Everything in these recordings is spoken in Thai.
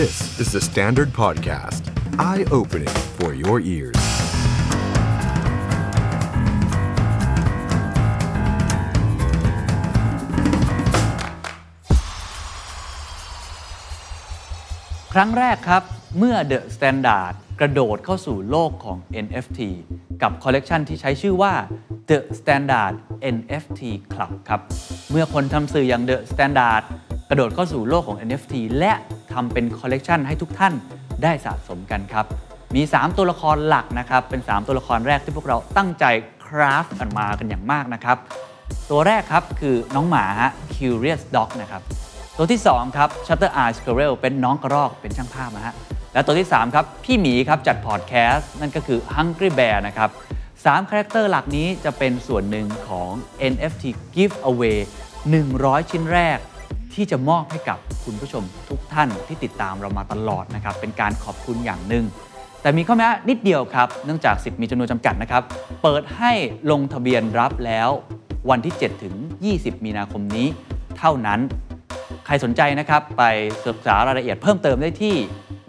This is the Standard Podcast. Eye-opening for your ears. ครั้งแรกครับเมื่อ The Standard กระโดดเข้าสู่โลกของ NFT กับคอลเลกชันที่ใช้ชื่อว่า The Standard NFT Club ครับ เมื่อคนทำสื่ออย่าง The Standard กระโดดเข้าสู่โลกของ NFT และ ทำเป็นคอลเลกชันให้ทุกท่านได้สะสมกันครับ มี 3 ตัวละครหลักนะครับ เป็น 3 ตัวละครแรกที่พวกเราตั้งใจคราฟกันมากันอย่างมากนะครับ ตัวแรกครับคือน้องหมาฮะ Curious Dog นะครับตัวที่ 2 ครับ Shutter Eye Squirrel เป็นน้องกระรอกเป็นช่างภาพนะฮะและตัวที่ 3 ครับ พี่หมีครับจัดพอดแคสต์นั่นก็คือ Hungry Bear นะครับ3 character หลักนี้จะเป็นส่วนหนึ่งของ NFT Giveaway 100 ชิ้นแรก ที่จะมอบให้กับคุณผู้ชมทุกท่านที่ติดตามเรามาตลอดนะครับ เป็นการขอบคุณอย่างหนึ่ง แต่มีข้อแม้นิดเดียวครับ เนื่องจากสิทธิ์มีจำนวนจำกัดนะครับ เปิดให้ลงทะเบียนรับแล้ววันที่ 7 ถึง 20 มีนาคมนี้ เท่านั้น ใครสนใจนะครับ ไปศึกษารายละเอียดเพิ่มเติมได้ที่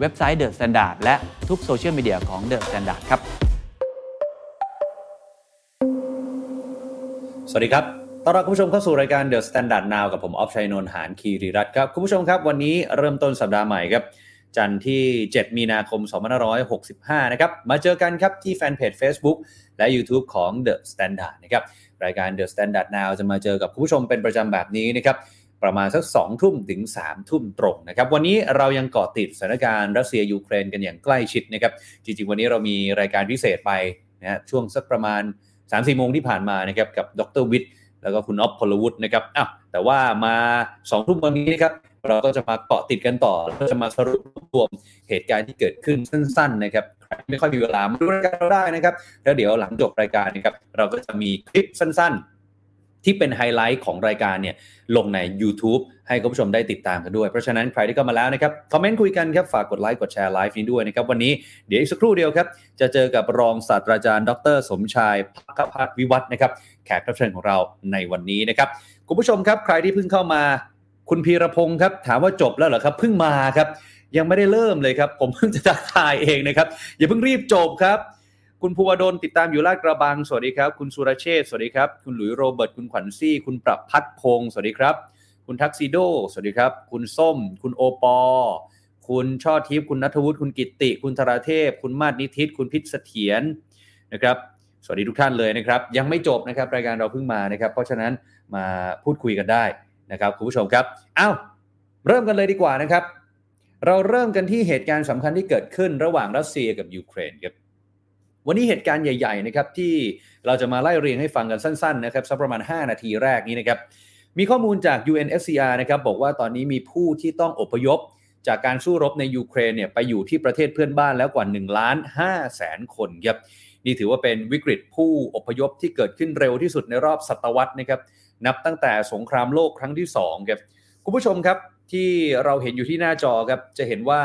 เว็บไซต์ The Standard และทุกโซเชียลมีเดียของ The Standard ครับ สวัสดีครับ ต้อนรับคุณผู้ชมเข้าสู่รายการ The Standard Now กับผมออฟชัยนนท์หานคีรีรัตน์ครับ คุณผู้ชมครับ วันนี้เริ่มต้นสัปดาห์ใหม่ครับ จันทร์ที่ 7 มีนาคม 2565 นะครับ มาเจอกันครับที่แฟนเพจ Facebook และ YouTube ของ The Standard นะครับ รายการ The Standard Now จะมาเจอกับคุณผู้ชมเป็นประจำแบบนี้นะครับ ประมาณสัก 2 ทุ่มถึง 3 ทุ่มตรงนะครับ วันนี้เรายังเกาะติดสถานการณ์รัสเซียยูเครนกันอย่างใกล้ชิดนะครับ จริงๆ วันนี้เรามีรายการพิเศษไปนะฮะช่วงสักประมาณ 3-4 โมงที่ผ่านมานะครับกับดรวิทย์ แล้วก็คุณอ๊อฟพลวุฒินะครับอ้าวแต่ว่ามา2ทุ่มวันนี้นะครับเราก็จะมาเกาะติดกันต่อแล้วก็จะมาสรุปรวมเหตุการณ์ที่เกิดขึ้นสั้นๆนะครับใครไม่ค่อยมีเวลามาดูรายการเราได้นะครับ แล้วเดี๋ยวหลังจบรายการนะครับเราก็จะมีคลิปสั้นๆ ที่เป็นไฮไลท์ของรายการเนี่ยลงใน YouTube ให้คุณผู้ชมได้ติดตามกันด้วย เพราะฉะนั้นใครที่เข้ามาแล้วนะครับคอมเมนต์คุยกันครับฝากกดไลค์กดแชร์ไลฟ์นี้ด้วยนะครับวันนี้เดี๋ยวอีกสักครู่เดียวครับ จะเจอกับรองศาสตราจารย์ ดร สมชาย ภคภาสน์วิวัฒน์นะครับแขกรับเชิญของเราในวันนี้นะครับคุณผู้ชมครับใครที่เพิ่งเข้ามาคุณพีรพงศ์ครับถามว่าจบแล้วเหรอครับเพิ่งมาครับยังไม่ได้เริ่มเลยครับ ผมเพิ่งจะทักทายเองนะครับอย่าเพิ่งรีบจบครับ คุณภูวดลติดตามอยู่ลาดกระบัง สวัสดีครับ คุณสุรเชษสวัสดีครับ คุณหลุยโรเบิร์ต คุณขวัญซี่ คุณปรับพัฒพงศ์สวัสดีครับ คุณทักซิโด สวัสดีครับ คุณส้ม คุณโอปอ คุณช่อทิพย์ คุณนัทวุฒิ คุณกิติ คุณธราเทพ คุณมาดนิทิตคุณพิษเสถียรนะครับสวัสดีทุกท่านเลยนะครับ ยังไม่จบนะครับรายการเราเพิ่งมานะครับ เพราะฉะนั้นมาพูดคุยกันได้นะครับคุณผู้ชมครับอ้าวเริ่มกันเลยดีกว่านะครับ เราเริ่มกันที่เหตุการณ์สำคัญที่เกิดขึ้นระหว่างรัสเซียกับยูเครนครับ วันนี้เหตุการณ์ใหญ่ๆนะครับที่เราจะมาไล่เรียงให้ฟังกันสั้นๆนะครับสักประมาณ 5 นาทีแรกนี้นะครับมีข้อมูลจาก UNSCR นะครับบอกว่าตอนนี้มีผู้ที่ต้องอพยพ จากการสู้รบในยูเครนเนี่ยไปอยู่ที่ประเทศเพื่อนบ้านแล้วกว่า1ล้าน5แสนคนครับนี่ถือว่าเป็นวิกฤตผู้อพยพที่เกิดขึ้นเร็วที่สุดในรอบศตวรรษนะครับนับตั้งแต่สงครามโลกครั้งที่2ครับคุณผู้ชมครับที่เราเห็นอยู่ที่หน้าจอครับจะเห็นว่า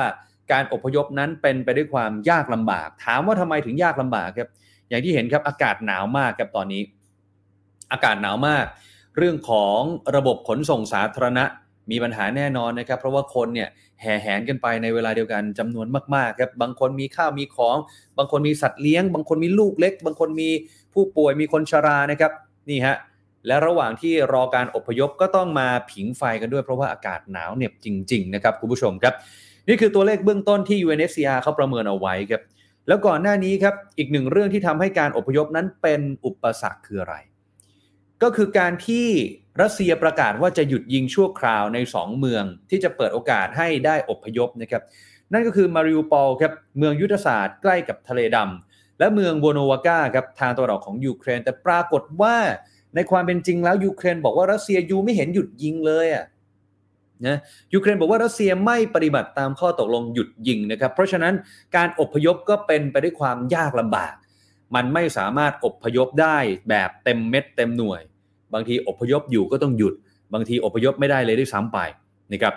การอพยพนั้นเป็นไปด้วยความยากลำบาก ถามว่าทำไมถึงยากลำบากครับ อย่างที่เห็นครับอากาศหนาวมากครับตอนนี้ อากาศหนาวมาก เรื่องของระบบขนส่งสาธารณะมีปัญหาแน่นอนนะครับ เพราะว่าคนเนี่ยแห่แหนกันไปในเวลาเดียวกันจำนวนมากๆครับบางคนมีข้าวมีของ บางคนมีสัตว์เลี้ยง บางคนมีลูกเล็ก บางคนมีผู้ป่วยมีคนชรานะครับนี่ฮะและระหว่างที่รอการอพยพก็ต้องมาผิงไฟกันด้วยเพราะว่าอากาศหนาวเหน็บจริง ๆ นะครับคุณผู้ชมครับ นี่คือตัวเลขเบื้องต้นที่ UNHCR เขาประเมินเอาไว้ครับแล้วก่อนหน้านี้ครับอีกหนึ่งเรื่องที่ทำให้การอพยพนั้นเป็นอุปสรรคคืออะไร ก็คือการที่รัสเซียประกาศว่าจะหยุดยิงชั่วคราวใน 2 เมืองที่จะเปิดโอกาสให้ได้อพยพนะครับนั่นก็คือมาริอูปอลครับเมืองยุทธศาสตร์ใกล้กับทะเลดำและเมืองโวโนวาก้าครับทางตะวันออกของยูเครน แต่ปรากฏว่าในความเป็นจริงแล้วยูเครนบอกว่ารัสเซียยูไม่เห็นหยุดยิงเลยอะ นะยูเครนบอกว่ารัสเซียไม่ปฏิบัติตามข้อตกลงหยุดยิงนะครับ เพราะฉะนั้นการอบพยพก็เป็นไปด้วยความยากลำบาก มันไม่สามารถอบพยพได้แบบเต็มเม็ดเต็มหน่วย บางทีอบพยพอยู่ก็ต้องหยุด บางทีอพยพไม่ได้เลยด้วยซ้ำไปนะครับ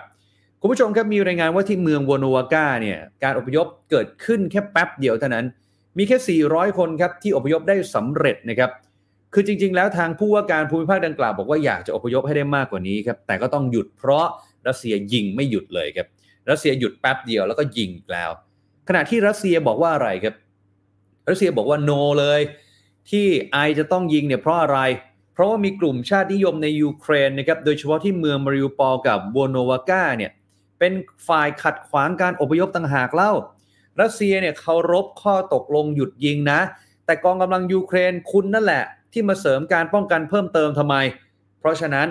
คุณผู้ชมครับมีรายงานว่าที่เมืองวโนวากาเนี่ยการอพยพเกิดขึ้นแค่แป๊บเดียวเท่านั้น มีแค่ 400 คนครับที่อพยพได้สำเร็จนะครับคือจริง ๆ แล้วทางผู้ว่าการภูมิภาคดังกล่าวบอกว่าอยากจะอพยพให้ได้มากกว่านี้ครับแต่ก็ต้องหยุดเพราะ รัสเซียยิงไม่หยุดเลยครับ รัสเซียหยุดแป๊บเดียวแล้วก็ยิงอีกแล้ว ขณะที่รัสเซียบอกว่าอะไรครับ รัสเซียบอกว่าโนเลย ที่ไอจะต้องยิงเนี่ยเพราะอะไร เพราะว่ามีกลุ่มชาตินิยมในยูเครนนะครับ โดยเฉพาะที่เมืองมาริอูปอลกับบัวโนวากาเนี่ยเป็นฝ่ายขัดขวางการอพยพต่างหากเล่า รัสเซียเนี่ยเคารพข้อตกลงหยุดยิงนะ แต่กองกำลังยูเครนคุณนั่นแหละ ที่มาเสริมการป้องกันเพิ่มเติมทำไม เพราะฉะนั้น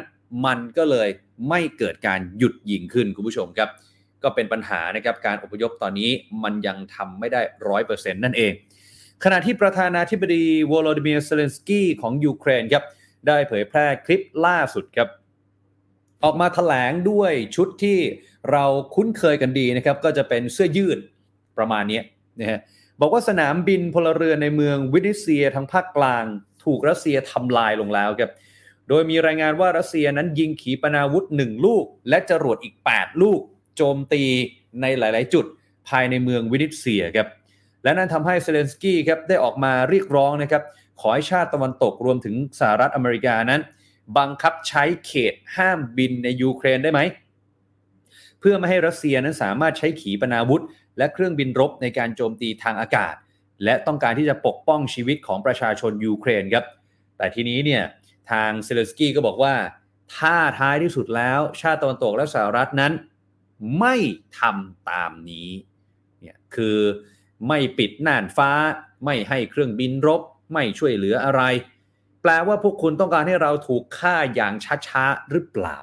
มันก็เลยไม่เกิดการหยุดยิงขึ้นคุณผู้ชมครับ ก็เป็นปัญหานะครับการอพยพตอนนี้มันยังทำไม่ได้ร้อยเปอร์เซ็นต์นั่นเอง ขณะที่ประธานาธิบดีวโลดิเมียร์เซเลนสกี้ของยูเครนครับได้เผยแพร่คลิปล่าสุดครับ ออกมาแถลงด้วยชุดที่เราคุ้นเคยกันดีนะครับ ก็จะเป็นเสื้อยืดประมาณนี้นะฮะบอกว่าสนามบินพลเรือนในเมืองวินิเซียทางภาคกลาง ถูกรัสเซียทำลายลงแล้วครับ โดยมีรายงานว่ารัสเซียนั้นยิงขีปนาวุธ 1 ลูก และจรวดอีก 8 ลูก โจมตีในหลาย ๆ จุดภายในเมืองวินิเซียครับและนั่นทำให้เซเลนสกี้ครับได้ออกมาเรียกร้องนะครับขอให้ชาติตะวันตกรวมถึงสหรัฐอเมริกานั้น บังคับใช้เขตห้ามบินในยูเครนได้ไหม เพื่อไม่ให้รัสเซียนั้นสามารถใช้ขีปนาวุธ และเครื่องบินรบในการโจมตีทางอากาศ และต้องการที่จะปกป้องชีวิตของประชาชนยูเครนครับแต่ทีนี้เนี่ย ทางเซเลสกี้ก็บอกว่า ถ้าท้ายที่สุดแล้ว ชาติตะวันตกและสหรัฐนั้น ไม่ทำตามนี้เนี่ยคือไม่ปิดน่านฟ้า ไม่ให้เครื่องบินรบ ไม่ช่วยเหลืออะไร แปลว่าพวกคุณต้องการให้เราถูกฆ่าอย่างช้าๆหรือเปล่า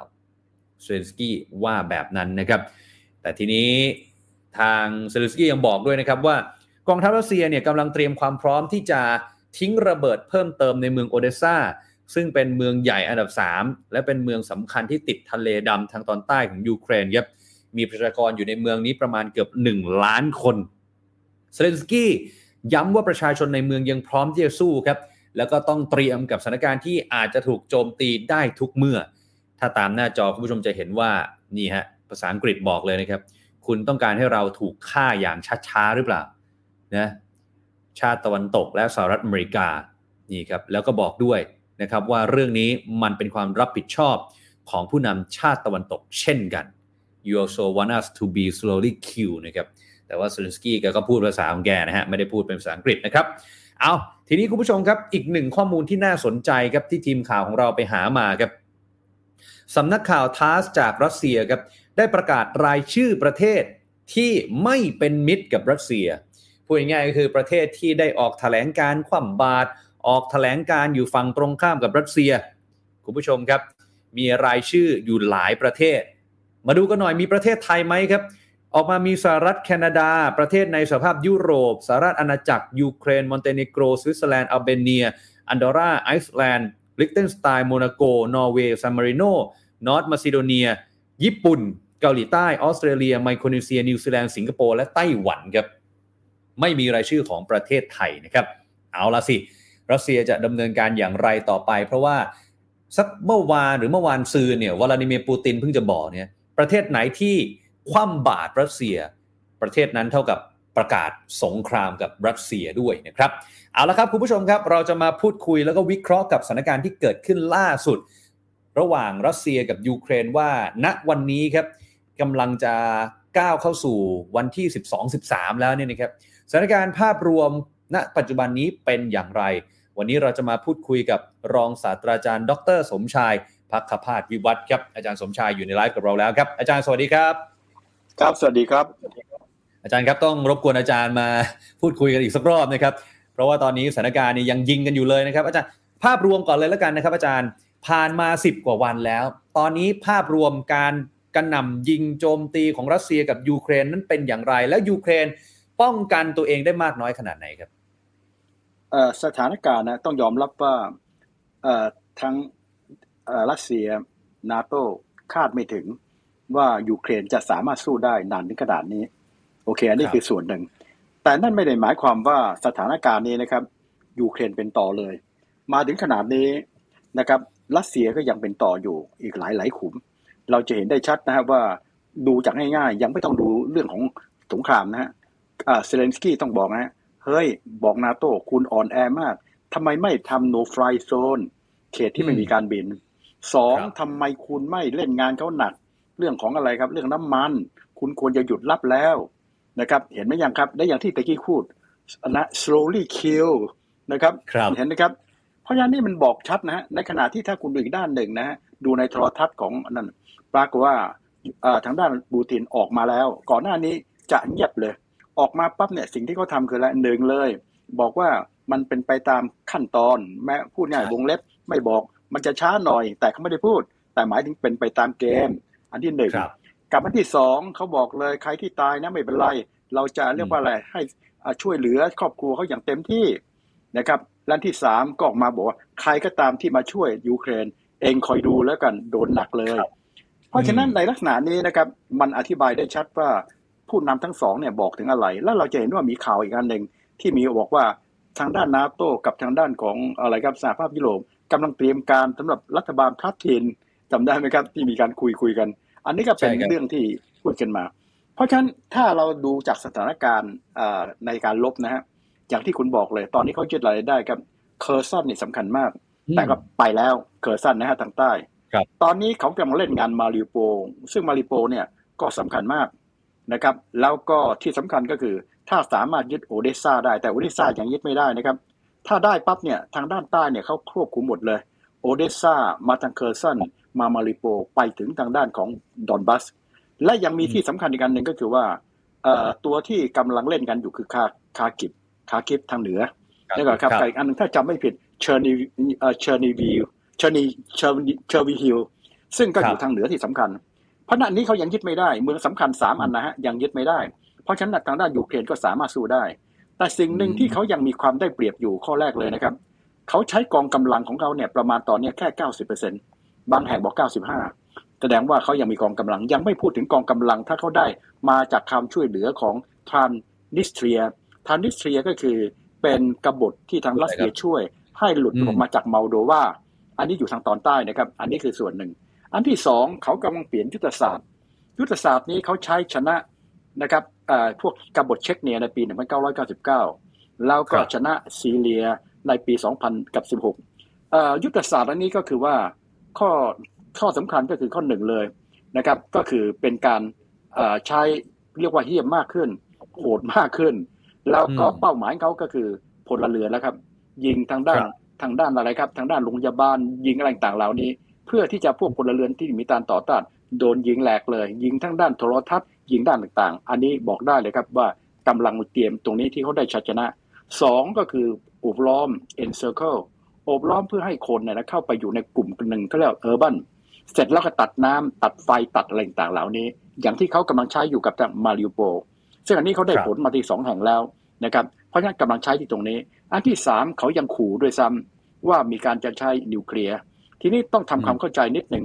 เซเลนสกี้ว่าแบบนั้นนะครับ แต่ทีนี้ทางเซเลนสกี้ยังบอกด้วยนะครับว่ากองทัพรัสเซียเนี่ยกำลังเตรียมความพร้อมที่จะทิ้งระเบิดเพิ่มเติมในเมืองโอเดสซา ซึ่งเป็นเมืองใหญ่อันดับ 3 และเป็นเมืองสำคัญที่ติดทะเลดำทางตอนใต้ของยูเครนครับมีประชากรอยู่ในเมืองนี้ประมาณเกือบ 1 ล้านคนเซเลนสกี้ย้ำว่าประชาชนในเมืองยังพร้อมที่จะสู้ครับแล้วก็ต้องเตรียมกับสถานการณ์ที่อาจจะถูกโจมตีได้ทุกเมื่อ ถ้าตามหน้าจอคุณผู้ชมจะเห็นว่านี่ฮะภาษาอังกฤษบอกเลยนะครับ คุณต้องการให้เราถูกฆ่าอย่างช้าๆหรือเปล่านะชาติตะวันตกและสหรัฐอเมริกานี่ครับแล้วก็บอกด้วย นะครับว่าเรื่องนี้มันเป็นความรับผิดชอบของผู้นำชาติตะวันตกเช่นกัน you also want us to be slowly killed นะครับแต่ว่าซเลนสกี้แกก็พูดภาษาของแกนะฮะไม่ได้พูดเป็นภาษาอังกฤษนะครับเอาทีนี้คุณผู้ชมครับอีกหนึ่งข้อมูลที่น่าสนใจครับที่ทีมข่าวของเราไปหามาครับสำนักข่าวทาสจากรัสเซียครับได้ประกาศรายชื่อประเทศที่ไม่เป็นมิตรกับรัสเซียพูดง่ายๆก็คือประเทศที่ได้ออกแถลงการคว่ำบาตร ออกแถลงการอยู่ฝั่งตรงข้ามกับรัสเซีย คุณผู้ชมครับ มีรายชื่ออยู่หลายประเทศ มาดูกันหน่อยมีประเทศไทยไหมครับ ออกมามีสหรัฐแคนาดา ประเทศในสหภาพยุโรปสหราชอาณาจักร ยูเครน มอนเตเนโกรสวิตเซอร์แลนด์อัลเบเนีย อันดอร่าไอซ์แลนด์ลิกเทนสไตน์โมนาโก นอร์เวย์ซานมาริโนนอร์ทมาซิโดเนีย ญี่ปุ่น เกาหลีใต้ ออสเตรเลีย ไมโครนีเซีย นิวซีแลนด์ สิงคโปร์ และไต้หวันครับ ไม่มีรายชื่อของประเทศไทยนะครับ เอาละสิ รัสเซียจะดำเนินการอย่างไรต่อไป เพราะว่าสักเมื่อวานหรือเมื่อวานซืนเนี่ยวลาดิเมียร์ปูตินเพิ่งจะบอกเนี่ยประเทศไหนที่คว่ำบาตรรัสเซีย ประเทศนั้นเท่ากับประกาศสงครามกับรัสเซียด้วยนะครับเอาละครับคุณผู้ชมครับ เราจะมาพูดคุยแล้วก็วิเคราะห์กับสถานการณ์ที่เกิดขึ้นล่าสุด ระหว่างรัสเซียกับยูเครนว่าณวันนี้ครับกำลังจะก้าวเข้าสู่วันที่ 12-13 แล้วเนี่ยนะครับสถานการณ์ภาพรวมณปัจจุบันนี้เป็นอย่างไร วันนี้เราจะมาพูดคุยกับรองศาสตราจารย์ ดร สมชายพักขพาศวิวัฒน์ครับอาจารย์สมชายอยู่ในไลฟ์กับเราแล้วครับอาจารย์สวัสดีครับ ครับสวัสดีครับ อาจารย์ครับต้องรบกวนอาจารย์มาพูดคุยกันอีกสักรอบนะครับ เพราะว่าตอนนี้สถานการณ์นี่ยังยิงกันอยู่เลยนะครับ อาจารย์ภาพรวมก่อนเลยแล้วกันนะครับ อาจารย์ผ่านมา 10 กว่าวันแล้ว ตอนนี้ภาพรวมการกระหน่ำยิงโจมตีของรัสเซียกับยูเครนนั้นเป็นอย่างไร และยูเครนป้องกันตัวเองได้มากน้อยขนาดไหนครับ สถานการณ์นะต้องยอมรับว่าทั้งรัสเซียนาโตคาดไม่ถึงว่ายูเครนจะสามารถสู้ได้นานถึงขนาดนี้ โอเค อันนี้คือส่วนหนึ่ง แต่นั่นไม่ได้หมายความว่าสถานการณ์นี้นะครับยูเครนเป็นต่อเลย มาถึงขนาดนี้นะครับรัสเซียก็ยังเป็นต่ออยู่อีกหลายหลายขุม เราจะเห็นได้ชัดนะครับว่าดูจากง่ายๆ ยังไม่ต้องดูเรื่องของสงครามนะฮะเซเลนสกี้ต้องบอกนะ เฮ้ย บอกนาโต้คุณอ่อนแอมากทำไมไม่ทำโนฟรายโซนเขตที่ไม่มีการบินสองทำไมคุณไม่เล่นงานเขาหนัก เรื่องของอะไรครับ เรื่องน้ำมัน คุณควรจะหยุดรับแล้วนะครับ เห็นไหมยังครับได้อย่างที่ตะกี้พูดนะ slowly kill นะครับครับเห็นไหมครับ เพราะฉะนั้นนี่มันบอกชัดนะฮะในขณะที่ถ้าคุณดูอีกด้านหนึ่งนะฮะดูในโทรทัศน์ของอันนั้นปรากฏว่าเอ่อทางด้านบูตินออกมาแล้ว ก่อนหน้านี้จะเงียบเลย ออกมาปั๊บเนี่ยสิ่งที่เขาทำคืออะไรหนึ่งเลย บอกว่ามันเป็นไปตามขั้นตอน แม้พูดง่ายวงเล็บไม่บอกมันจะช้าหน่อย แต่เขาไม่ได้พูด แต่หมายถึงเป็นไปตามเกม อันที่หนึ่งครับกับอันที่สองเขาบอกเลยใครที่ตายนะไม่เป็นไร เราจะเรียกว่าอะไรให้อ่าช่วยเหลือครอบครัวเขาอย่างเต็มที่นะครับและอันที่สามก็ออกมาบอกว่าใครก็ตามที่มาช่วยยูเครน เองคอยดูแล้วกันโดนหนักเลยครับเพราะฉะนั้นอืมในลักษณะนี้นะครับ มันอธิบายได้ชัดว่า ผู้นำทั้งสองเนี่ยบอกถึงอะไร แล้วเราจะเห็นว่ามีข่าวอีกอันหนึ่งที่มีบอกว่าทางด้านนาโตกับทางด้านของอะไรครับสหภาพยุโรปกำลังเตรียมการสำหรับรัฐบาลพลัดถิ่นจำได้ไหมครับที่มีการคุยคุยกัน อันนี้ก็เป็นใช่ครับเรื่องที่พูดกันมา เพราะฉะนั้นถ้าเราดูจากสถานการณ์เอ่อในการรบนะฮะอย่างที่คุณบอกเลย ตอนนี้เขายึดอะไรได้ครับเคอร์ซันนี่สำคัญมาก แต่ก็ไปแล้วเคอร์ซันนะฮะทางใต้ครับตอนนี้เขากำลังเล่นงานมาริอูโปล ซึ่งมาริอูโปลเนี่ยก็สำคัญมาก นะครับ แล้วก็ที่สำคัญก็คือ ถ้าสามารถยึดโอเดสซาได้แต่โอเดสซายังยึดไม่ได้นะครับ ถ้าได้ปั๊บเนี่ยทางด้านใต้เนี่ยเขาควบคุมหมดเลยโอเดสซามาทางเคอร์ซันมามาริอูโปลไปถึงทางด้านของดอนบัส และยังมีที่สำคัญอีกอันหนึ่งก็คือว่าเอ่อตัวที่กำลังเล่นกันอยู่คือคาคาร์คิฟคาร์คิฟทางเหนือแล้วก็ครับครับแต่อีกอันหนึงถ้าจำไม่ผิดเชอร์นีเอ่อเชอร์นีฮิฟเชอร์นีเชอร์นีเชอร์นีฮิฟซึ่งก็อยู่ครับทางเหนือที่สำคัญ เพราะนั้นนี้เขายังยึดไม่ได้ เมืองสำคัญสามอันนะฮะยังยึดไม่ได้ เพราะฉะนั้นทางด้านยูเครนก็สามารถสู้ได้ แต่สิ่งหนึ่งที่เขายังมีความได้เปรียบอยู่ข้อแรกเลยนะครับเขาใช้กองกำลังของเขาเนี่ยประมาณตอนนี้แค่เก้าสิบเปอร์เซ็นตบางแห่งบอกเก้าสิบห้าแสดงว่าเขายังมีกองกำลังยังไม่พูดถึงกองกำลัง ถ้าเขาได้มาจากความช่วยเหลือของทรานนิสเทรียทรานนิสเทรียก็คือเป็นกบฏที่ทางรัสเซียช่วย ให้หลุดออกมาจากมอลโดวาอันนี้อยู่ทางตอนใต้นะครับ อันนี้คือส่วนหนึ่ง อันที่สองเขากำลังเปลี่ยนยุทธศาสตร์ ยุทธศาสตร์นี้เขาใช้ชนะนะครับเอ่อพวกกบฏเชชเนียในปี 1999 แล้วก็ครับชนะซีเรียในปี 2000 กับ 16เอ่อยุทธศาสตร์อันนี้ก็คือว่าข้อข้อสำคัญก็คือข้อหนึ่งเลยนะครับ ก็คือเป็นการเอ่อใช้เรียกว่าเฮี้ยมมากขึ้น โหดมากขึ้น แล้วก็อืมเป้าหมายเขาก็คือพลเรือนแล้วครับ ยิงทางด้านครับทางด้านอะไรครับ ทางด้านโรงพยาบาลยิงอะไรต่างๆเหล่านี้ เพื่อที่จะพวกพลเรือนที่มีการต่อต้านโดนยิงแหลกเลย ยิงทั้งด้านโทรทัศน์ยิงด้านต่างๆ อันนี้บอกได้เลยครับว่ากำลังเตรียมตรงนี้ที่เขาได้ชัยชนะสองก็คืออบล้อม encircle โอบล้อมเพื่อให้คนเนี่ยนะเข้าไปอยู่ในกลุ่มหนึ่งเขาเรียก urban เสร็จแล้วก็ตัดน้ำตัดไฟตัดอะไรต่างๆเหล่านี้ อย่างที่เขากำลังใช้อยู่กับทางมาริโอโปซึ่งอันนี้เขาได้ผลมาที่สองแห่งแล้วนะครับเพราะฉะนั้นกำลังใช้ที่ตรงนี้ อันที่สามเขายังขู่ด้วยซ้ำว่ามีการจะใช้นิวเคลียร์ ทีนี้ต้องทำความเข้าใจนิดหนึ่ง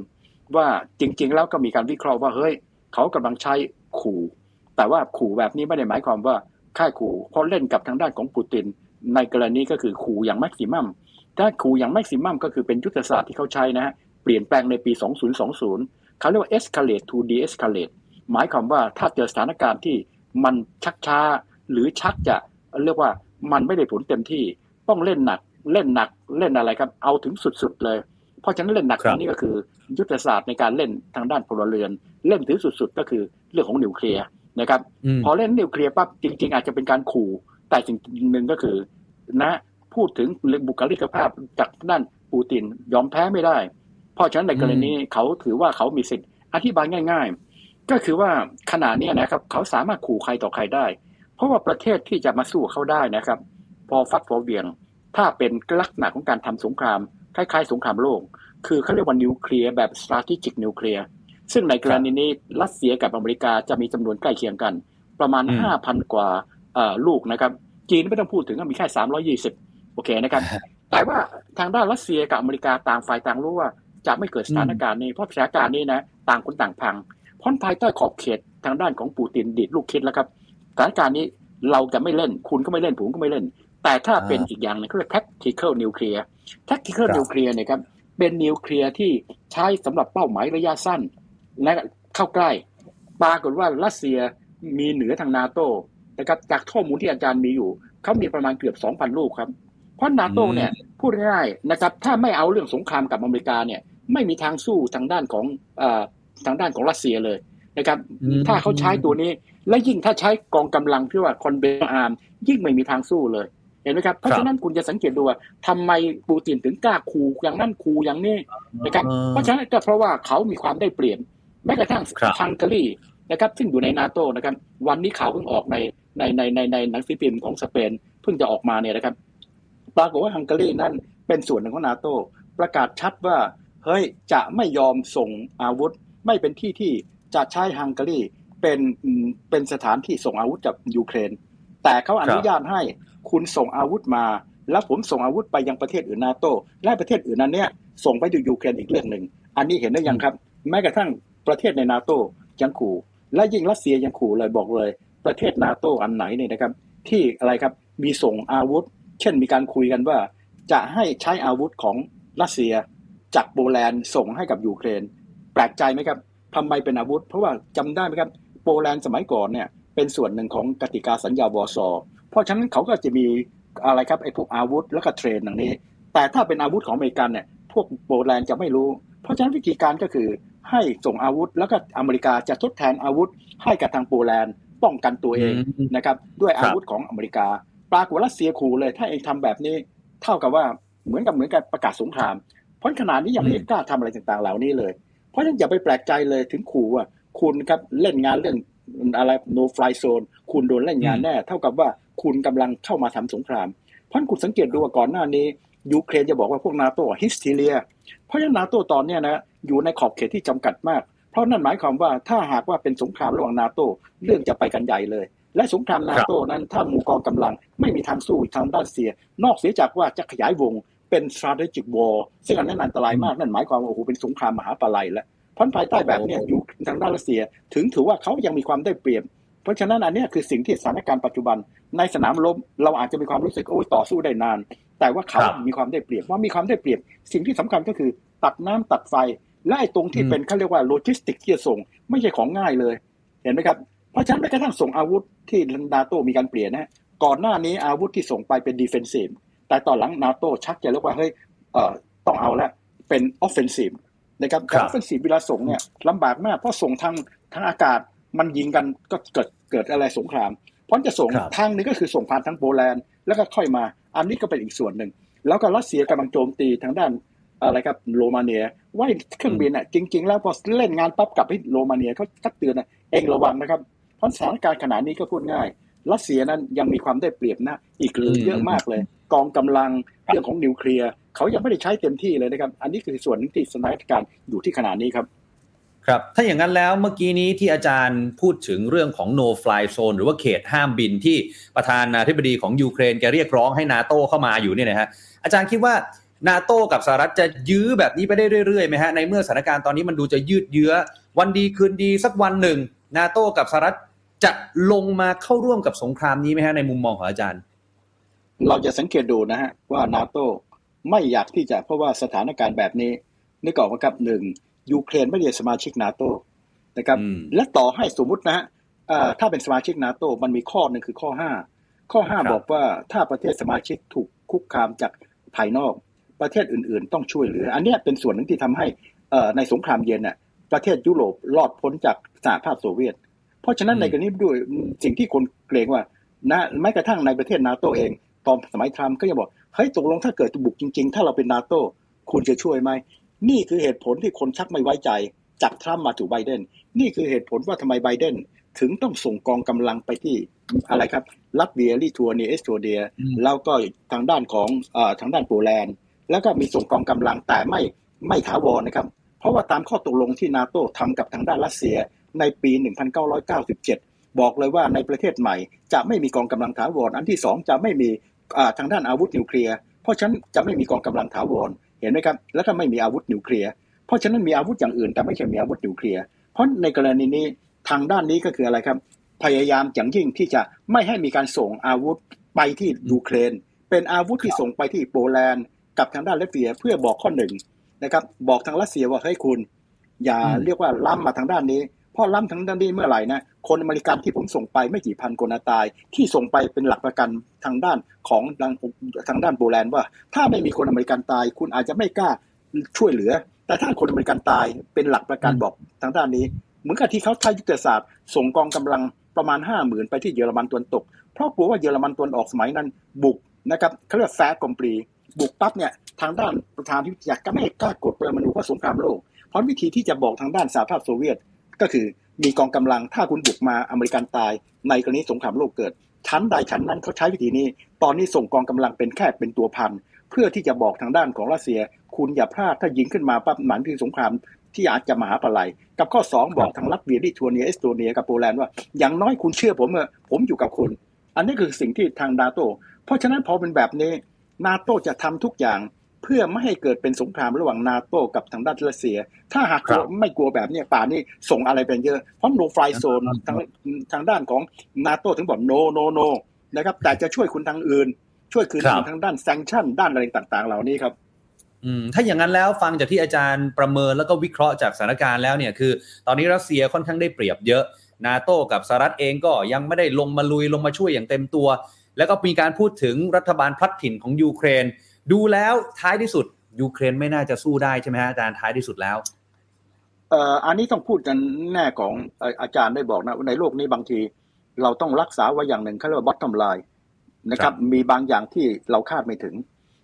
ว่าจริง ๆ แล้วก็มีการวิเคราะห์ว่าเฮ้ยเขากำลังใช้ขู่ แต่ว่าขู่แบบนี้ไม่ได้หมายความว่าค่ายขู่เพราะเล่นกับทางด้านของปูติน ในกรณีก็คือขู่อย่างแม็กซิมัมถ้าขู่อย่างแม็กซิมัมก็คือเป็นยุทธศาสตร์ที่เขาใช้นะฮะเปลี่ยนแปลงในปี 2020 เขาเรียกว่า escalate to de-escalate หมายความว่าถ้าเจอสถานการณ์ที่มันชักช้าหรือชักจะเรียกว่ามันไม่ได้ผลเต็มที่ ต้องเล่นหนัก เล่นหนักเล่นอะไรครับ เอาถึงสุดๆเลย เพราะฉะนั้นเล่นหนักครับนี่ก็คือ ยุทธศาสตร์ในการเล่นทางด้านพลเรือน เล่นถึงสุดๆ ก็คือเรื่องของนิวเคลียร์นะครับอืมพอเล่นนิวเคลียร์ปั๊บจริง ๆ อาจจะเป็นการขู่ แต่สิ่งหนึ่งก็คือ นะพูดถึงบุคลิกภาพจากด้านปูตินยอมแพ้ไม่ได้ เพราะฉะนั้นในกรณีนี้เขาถือว่าเขามีสิทธิ์อธิบายง่าย ๆ ก็คือว่าขณะเนี้ยนะครับ เขาสามารถขู่ใครต่อใครได้ เพราะว่าประเทศที่จะมาสู้เขาได้นะครับ พอฟัดพอเหวียง ถ้าเป็นลักษณะของการทำสงคราม คล้ายๆ สงครามโลก คือเขาเรียกว่านิวเคลียร์แบบ strategic นิวเคลียร์ซึ่งในกรณีนี้รัสเซียกับอเมริกาจะมีจำนวนใกล้เคียงกัน ประมาณอืม5,000 กว่าเอ่อลูกนะครับ จีนไม่ต้องพูดถึงก็มีแค่ 320 โอเคนะครับแต่ว่าทางด้านรัสเซียกับอเมริกาต่างฝ่ายต่างรู้ว่าจะไม่เกิดสถานการณ์นี้เพราะสถานการณ์นี้นะต่างคนต่างพังเพราะภายใต้ขอบเขตทางด้านของปูตินดีดลูกคิดแล้วครับสถานการณ์นี้เราจะไม่เล่น คุณก็ไม่เล่นผมก็ไม่เล่น แต่ถ้าเป็นอีกอย่างหนึงเขาเรียก tactical nuclear tactical ครับ nuclear เนี่ยครับเป็นนิวเคลียร์ที่ใช้สำหรับเป้าหมายระยะสั้น และเข้าใกล้ ปรากฏว่ารัสเซียมีเหนือทางนาโตนะครับจากข้อมูลที่อาจารย์มีอยู่ เขามีประมาณเกือบ2,000ลูกครับ เพราะนาโตอืมเนี่ยพูดง่ายๆนะครับ ถ้าไม่เอาเรื่องสงครามกับอเมริกาเนี่ย ไม่มีทางสู้ทางด้านของเออทางด้านของรัสเซียเลยนะครับ ถ้าเขาใช้ตัวนี้ และยิ่งถ้าใช้กองกำลังที่ว่าคอนเบนอาร์มยิ่งไม่มีทางสู้เลย เห็นไหมครับ เพราะฉะนั้นคุณจะสังเกตดูว่าทำไมปูตินถึงกล้าคูอย่างนั้นคูอย่างนี้นะครับเพราะฉะนั้นก็เพราะว่าเขามีความได้เปรียบแม้กระทั่งฮังการีนะครับซึ่งอยู่ในนาโตนะครับวันนี้ข่าวเพิ่งออกในในในในในหนังสือพิมพ์ของสเปนเพิ่งจะออกมาเนี่ยนะครับปรากฏว่าฮังการีนั้นเป็นส่วนหนึ่งของนาโตประกาศชัดว่าเฮ้ยจะไม่ยอมส่งอาวุธ ไม่เป็นที่ที่จะใช้ฮังการีเป็นเป็นสถานที่ส่งอาวุธกับยูเครน แต่เขาอนุญาตให้ คุณส่งอาวุธมา แล้วผมส่งอาวุธไปยังประเทศอื่นนาโต้และประเทศอื่นนั้นเนี่ยส่งไปดูยูเครนอีกเรื่องหนึ่งอันนี้เห็นได้ยังครับ แม้กระทั่งประเทศในนาโต้ยังขู่และยิ่งรัสเซียยังขู่เลยบอกเลย ประเทศนาโต้อันไหนเนี่ยนะครับ ที่อะไรครับมีส่งอาวุธ เช่นมีการคุยกันว่า จะให้ใช้อาวุธของรัสเซีย จากโปแลนด์ส่งให้กับยูเครน แปลกใจไหมครับทำไมเป็นอาวุธ เพราะว่าจำได้ไหมครับ โปแลนด์สมัยก่อนเนี่ยเป็นส่วนหนึ่งของกติกาสัญญาวอร์ซอ เพราะฉะนั้นเขาก็จะมีอะไรครับไอ้พวกอาวุธแล้วก็ train อย่างนี้ แต่ถ้าเป็นอาวุธของอเมริกันเนี่ยพวกโปแลนด์จะไม่รู้ เพราะฉะนั้นวิธีการก็คือให้ส่งอาวุธแล้วก็อเมริกาจะทดแทนอาวุธ ให้กับทางโปแลนด์ป้องกันตัวเองนะครับด้วยอาวุธของอเมริกา ปรากฏรัสเซียขู่เลย ถ้าเอ็งทำแบบนี้เท่ากับว่าเหมือนกับเหมือนกับประกาศสงครามเพราะขนาดนี้ยังไม่กล้าทำอะไรต่างๆเหล่านี้เลย เพราะฉะนั้นอย่าไปแปลกใจเลยถึงขู่ว่าคุณครับเล่นงานเรื่อง อะไร no fly zone คุณโดนเล่นงานแน่ เท่ากับว่าคุณกำลังเข้ามาทำสงคราม เพราะคุณสังเกตดูว่าก่อนหน้านี้ยูเครนจะบอกว่าพวกนาโต้ฮิสเทีย เพราะฉะนั้นนาโต้ตอนนี้นะอยู่ในขอบเขตที่จำกัดมาก เพราะนั่นหมายความว่าถ้าหากว่าเป็นสงครามระหว่างนาโต้เรื่องจะไปกันใหญ่เลย และสงครามนาโต้นั้นถ้ามูกองกำลังไม่มีทางสู้ทางด้านเสีย นอกเสียจากว่าจะขยายวงเป็น strategic war ซึ่งอันนั้นอันตรายมากนั่นหมายความว่าโอ้โหเป็นสงครามมหาปลายแล้ว พันภายใต้แบบนี้อยู่ทางด้านรัสเซีย ถึงถือว่าเขายังมีความได้เปรียบ เพราะฉะนั้นอันนี้คือสิ่งที่สถานการณ์ปัจจุบัน ในสนามรบเราอาจจะมีความรู้สึกโอ้ยต่อสู้ได้นาน แต่ว่าเขามีความได้เปรียบว่ามีความได้เปรียบ สิ่งที่สำคัญก็คือตัดน้ำตัดไฟและไอ้ตรงที่เป็นเขาเรียกว่าโลจิสติกที่จะส่งไม่ใช่ของง่ายเลย เห็นไหมครับเพราะฉะนั้นแม้กระทั่งส่งอาวุธที่นาโตมีการเปลี่ยนนะก่อนหน้านี้อาวุธที่ส่งไปเป็น defensive แต่ตอนหลังนาโตชักจะเรียกว่าเฮ้ยเอ่อต้องเอาละเป็น offensive นะครับการ offensive เวลาส่งเนี่ยลำบากมากเพราะส่งทางทางอากาศมันยิงกันก็เกิดเกิดอะไรสงคราม เพราะจะส่งทางนึงก็คือส่งผ่านทางโปแลนด์แล้วก็ค่อยมา อันนี้ก็เป็นอีกส่วนหนึ่ง แล้วก็รัสเซียกำลังโจมตีทางด้านอะไรครับโรมาเนียว่าเครื่องบินอะจริง ๆ แล้วพอเล่นงานปั๊บกลับไปโรมาเนียเขาตักเตือนนะเองระวังนะครับเพราะสถานการณ์ขนาดนี้ก็พูดง่ายรัสเซียนั้นยังมีความได้เปรียบนะอีกเยอะมากเลย กองกำลังเรื่องของนิวเคลียร์ เขายังไม่ได้ใช้เต็มที่เลยนะครับ อันนี้คือส่วนที่สถานการณ์อยู่ที่ขนาดนี้ครับ ครับ ถ้าอย่างนั้นแล้วเมื่อกี้นี้ที่อาจารย์พูดถึงเรื่องของ no fly zone หรือว่าเขตห้ามบินที่ประธานาธิบดีของยูเครนแกเรียกร้องให้นาโต้เข้ามาอยู่เนี่ยนะฮะอาจารย์คิดว่านาโต้กับสหรัฐจะยื้อแบบนี้ไปได้เรื่อยๆไหมฮะในเมื่อสถานการณ์ตอนนี้มันดูจะยืดเยื้อ วันดีคืนดีสักวันหนึ่งนาโต้กับสหรัฐจะลงมาเข้าร่วมกับสงครามนี้ไหมฮะในมุมมองของอาจารย์ เราจะสังเกตดูนะฮะว่านาโต้ ไม่อยากที่จะเพราะว่าสถานการณ์แบบนี้นึกออกไหมครับหนึ่งยูเครนไม่ได้สมาชิกนาโต้นะครับและต่อให้สมมุตินะฮะถ้าเป็นสมาชิกนาโต้มันมีข้อหนึ่งคือข้อห้าข้อห้าบอกว่าถ้าประเทศสมาชิกถูกคุกคามจากภายนอก ประเทศอื่น ๆ ต้องช่วยเหลือ อันนี้เป็นส่วนหนึ่งที่ทำให้ในสงครามเย็นน่ะประเทศยุโรปรอดพ้นจากสหภาพโซเวียต เพราะฉะนั้นในกรณีด้วยสิ่งที่คนเกรงว่านะแม้กระทั่งในประเทศนาโตเอง ตอนสมัยทรัมป์ก็จะบอก เฮ้ยตกลงถ้าเกิดบุกจริง ๆ ถ้าเราเป็นนาโต้คุณจะช่วยไหมนี่คือเหตุผลที่คนชักไม่ไว้ใจ จากทรัมป์มาถึงไบเดน นี่คือเหตุผลว่าทำไมไบเดนถึงต้องส่งกองกำลังไปที่อะไรครับลัตเวียลิทัวเนียเอสโตเนีย แล้วก็ทางด้านของอทางด้านโปแลนด์ แล้วก็มีส่งกองกำลังแต่ไม่ไม่ถาวรนะครับ เพราะว่าตามข้อตกลงที่นาโต้ทำกับทางด้านรัสเซียในปี 1997 บอกเลยว่าในประเทศใหม่จะไม่มีกองกำลังถาวร อันที่สองจะไม่มี ทางด้านอาวุธนิวเคลียร์เพราะฉะนั้นจะไม่มีกองกำลังถาวรเห็นไหมครับแล้วก็ไม่มีอาวุธนิวเคลียร์เพราะฉะนั้นมีอาวุธอย่างอื่น แต่ไม่ใช่มีอาวุธนิวเคลียร์เพราะในกรณีนี้ทางด้านนี้ก็คืออะไรครับ พยายามอย่างยิ่งที่จะไม่ให้มีการส่งอาวุธไปที่ยูเครน เป็นอาวุธที่ส่งไปที่โปแลนด์กับทางด้านรัสเซียเพื่อบอกข้อหนึ่งนะครับ บอกทางรัสเซียว่าเฮ้ยคุณ อย่าเรียกว่าล้ำมาทางด้านนี้ พราะล้ำทางด้านนี้เมื่อไหร่นะคนอเมริกันที่ผมส่งไปไม่กี่พันคนตาย ที่ส่งไปเป็นหลักประกันทางด้านของทางด้านโปแลนด์ว่า ถ้าไม่มีคนอเมริกันตาย คุณอาจจะไม่กล้าช่วยเหลือ แต่ถ้าคนอเมริกันตายเป็นหลักประกันบอกทางด้านนี้ เหมือนกับที่เขาใช้ยุทธศาสตร์ ส่งกองกำลังประมาณห้าหมื่นไปที่เยอรมันตะวันตก เพราะกลัวว่าเยอรมันตะวันออกสมัยนั้น บุกนะครับเขาเรียก fait accompli บุกปั๊บเนี่ยทางด้านประธานาธิบดีก็ไม่กล้ากดปรมาณูเพราะสงครามโลกเพราะวิธีที่จะบอกทางด้านสหภาพโซเวียต ก็คือมีกองกำลังถ้าคุณบุกมาอเมริกันตาย ในกรณีสงครามโลกเกิด ชั้นใดชั้นนั้นเขาใช้วิธีนี้ ตอนนี้ส่งกองกำลังเป็นแค่เป็นตัวประกัน เพื่อที่จะบอกทางด้านของรัสเซีย คุณอย่าพลาดถ้ายิงขึ้นมาปั๊บมันถึงสงครามที่อาจจะมหาประลัยกับข้อ 2 บอกทางรัสเซียลิทัวเนียเอสโตเนียกับโปแลนด์ว่าอย่างน้อยคุณเชื่อผมเมื่อผมอยู่กับคุณ อันนี้คือสิ่งที่ทางนาโตเพราะฉะนั้นพอเป็นแบบนี้นาโตจะทำทุกอย่าง เพื่อไม่ให้เกิดเป็นสงครามระหว่างนาโตกับทางด้านรัสเซีย ถ้าหากครับไม่กลัวแบบเนี้ยป่านนี้ส่งอะไรเป็นเยอะ เพราะโนฟลายโซนทางทางด้านของนาโตถึงบอกโนโนโนนะครับ แต่จะช่วยคุณทางอื่น ช่วยคืนครับคุณทางด้านแซงชั่นด้านอะไรต่างๆ เหล่านี้ครับอืมถ้าอย่างนั้นแล้วฟังจากที่อาจารย์ประเมินแล้วก็วิเคราะห์จากสถานการณ์แล้วเนี่ยคือ ตอนนี้รัสเซียค่อนข้างได้เปรียบเยอะนาโตกับสหรัฐเองก็ยังไม่ได้ลงมาลุยลงมาช่วยอย่างเต็มตัว แล้วก็มีการพูดถึงรัฐบาลพลัดถิ่นของยูเครน ดูแล้วท้ายที่สุดยูเครนไม่น่าจะสู้ได้ใช่ไหมฮะอาจารย์ท้ายที่สุดแล้วเอ่ออันนี้ต้องพูดกันแน่ของเอ่ออาจารย์ได้บอกนะในโลกนี้บางทีเราต้องรักษาไว้อย่างหนึ่งเขาเรียกว่า bottom line นะคครัรับบมีบางอย่างที่เราคาดไม่ถึง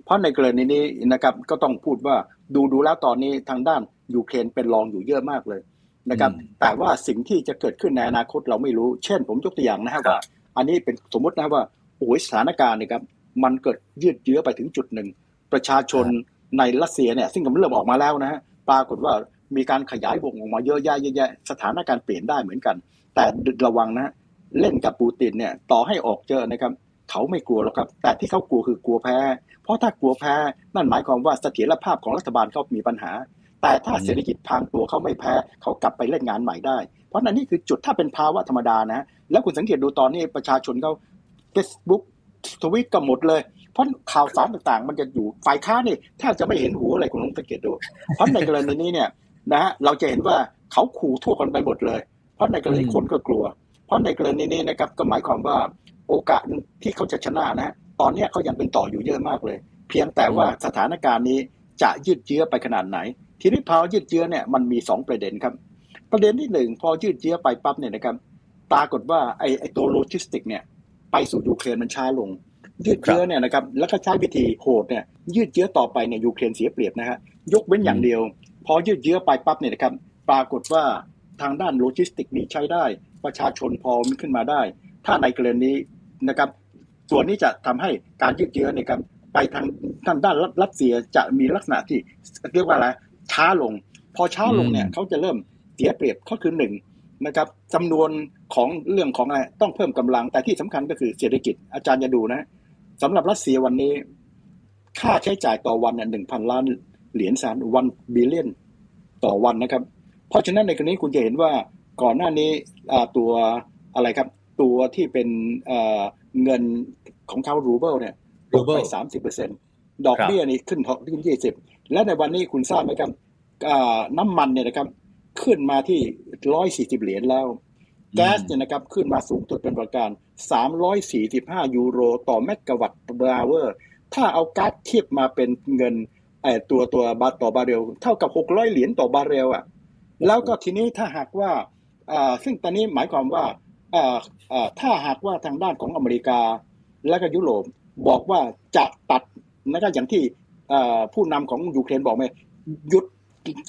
เพราะในกรณีนี้นะครับก็ต้องพูดว่าดูดูแล้วตอนนี้ทางด้านยูเครนเป็นรองอยู่เยอะมากเลยนะครับอืมแต่ว่าสิ่งที่จะเกิดขึ้นในอนาคตเราไม่รู้ เช่นผมยกตัวอย่างนะฮะครับว่า อันนี้เป็นสมมตินะว่าโอ้ยสถานการณ์เนี่ยครับ มันเกิดยืดเยื้อไปถึงจุดหนึ่ง ประชาชนในรัสเซียเนี่ยซึ่งกำลังเริ่มออกมาแล้วนะฮะปรากฏว่ามีการขยายวงออกมาเยอะแยะเยอะแยะสถานการณ์เปลี่ยนได้เหมือนกัน แต่ระวังนะเล่นกับปูตินเนี่ยต่อให้ออกเจอนะครับเขาไม่กลัวหรอกครับ แต่ที่เขากลัวคือกลัวแพ้ เพราะถ้ากลัวแพ้นั่นหมายความว่าเสถียรภาพของรัฐบาลเขามีปัญหา แต่ถ้าเศรษฐกิจพังตัวเขาไม่แพ้ เขากลับไปเล่นงานใหม่ได้ เพราะนั่นนี่คือจุดถ้าเป็นภาวะธรรมดานะ แล้วคุณสังเกตดูตอนนี้ประชาชนเขา Facebook ทวิตก็หมดเลย เพราะข่าวสารต่างๆ มันจะอยู่ฝ่ายค้านนี่แทบจะไม่เห็นหัวอะไรคุณลองสังเกตดูเพราะในกรณีนี้เนี่ยนะฮะเราจะเห็นว่าเขาขู่ทั่วกันไปหมดเลย เพราะในกรณีคนก็กลัว เพราะในกรณีนี้นะครับก็หมายความว่าโอกาสที่เขาจะชนะนะ ตอนนี้เขายังเป็นต่ออยู่เยอะมากเลย เพียงแต่ว่าสถานการณ์นี้จะยืดเยื้อไปขนาดไหน ทีนี้พอยืดเยื้อเนี่ยมันมีสองประเด็นครับ ประเด็นที่หนึ่งพอยืดเยื้อไปปั๊บเนี่ยนะครับปรากฏว่าไอ้ไอ้ตัวโลจิสติกเนี่ย ไปสู่ยูเครนมันช้าลง ยืดเยื้อเนี่ยนะครับแล้วก็ใช้วิธีโหดเนี่ยยืดเยื้อต่อไปเนี่ยยูเครนเสียเปรียบนะฮะยกเว้นอย่างเดียว พอยืดเยื้อไปปั๊บเนี่ยนะครับปรากฏว่าทางด้านโลจิสติกนี้ใช้ได้ ประชาชนพอมีขึ้นมาได้ ถ้าในกรณีนะครับส่วนนี้จะทำให้การยืดเยื้อเนี่ยครับไปทางทางด้านรัสเซียจะมีลักษณะที่เรียกว่าอะไรช้าลง พอช้าลงเนี่ยอืมเขาจะเริ่มเสียเปรียบก็คือหนึ่ง นะครับจำนวนของเรื่องของอะไรต้องเพิ่มกำลังแต่ที่สำคัญก็คือเศรษฐกิจอาจารย์จะดูนะสำหรับรัสเซียวันนี้ ค่าใช้จ่ายต่อวันเนี่ยหนึ่งพันล้านเหรียญสหรัฐ one billion ต่อวันนะครับ เพราะฉะนั้นในกรณีคุณจะเห็นว่าก่อนหน้านี้อ่าตัวอะไรครับ ตัวที่เป็นเอ่อเงินของเขารูเบิลเนี่ยตกไป รูเบิล สามสิบเปอร์เซ็นดอกเบี้ยนี่ขึ้นขึ้นยี่สิบและในวันนี้คุณทราบไหมครับอ่าน้ำมันเนี่ยนะครับ ขึ้นมาที่ร้อยสี่สิบเหรียญแล้วแก๊สเนี่ยนะครับขึ้นมาสูงสุดเป็นประมาณ345ยูโร ต่อเมกะวัตต์ per hour ถ้าเอาก๊าซเทียบมาเป็นเงินเอ่อตัวตัวบาทต่อบาร์เรล เท่ากับ600เหรียญต่อบาร์เรลอะ แล้วก็ทีนี้ถ้าหากว่าอ่าซึ่งตอนนี้หมายความว่าอ่าอ่าถ้าหากว่าทางด้านของอเมริกา และก็ยุโรปบอกว่าจะตัดนะครับอย่างที่ผู้นำของยูเครนบอกไหมหยุด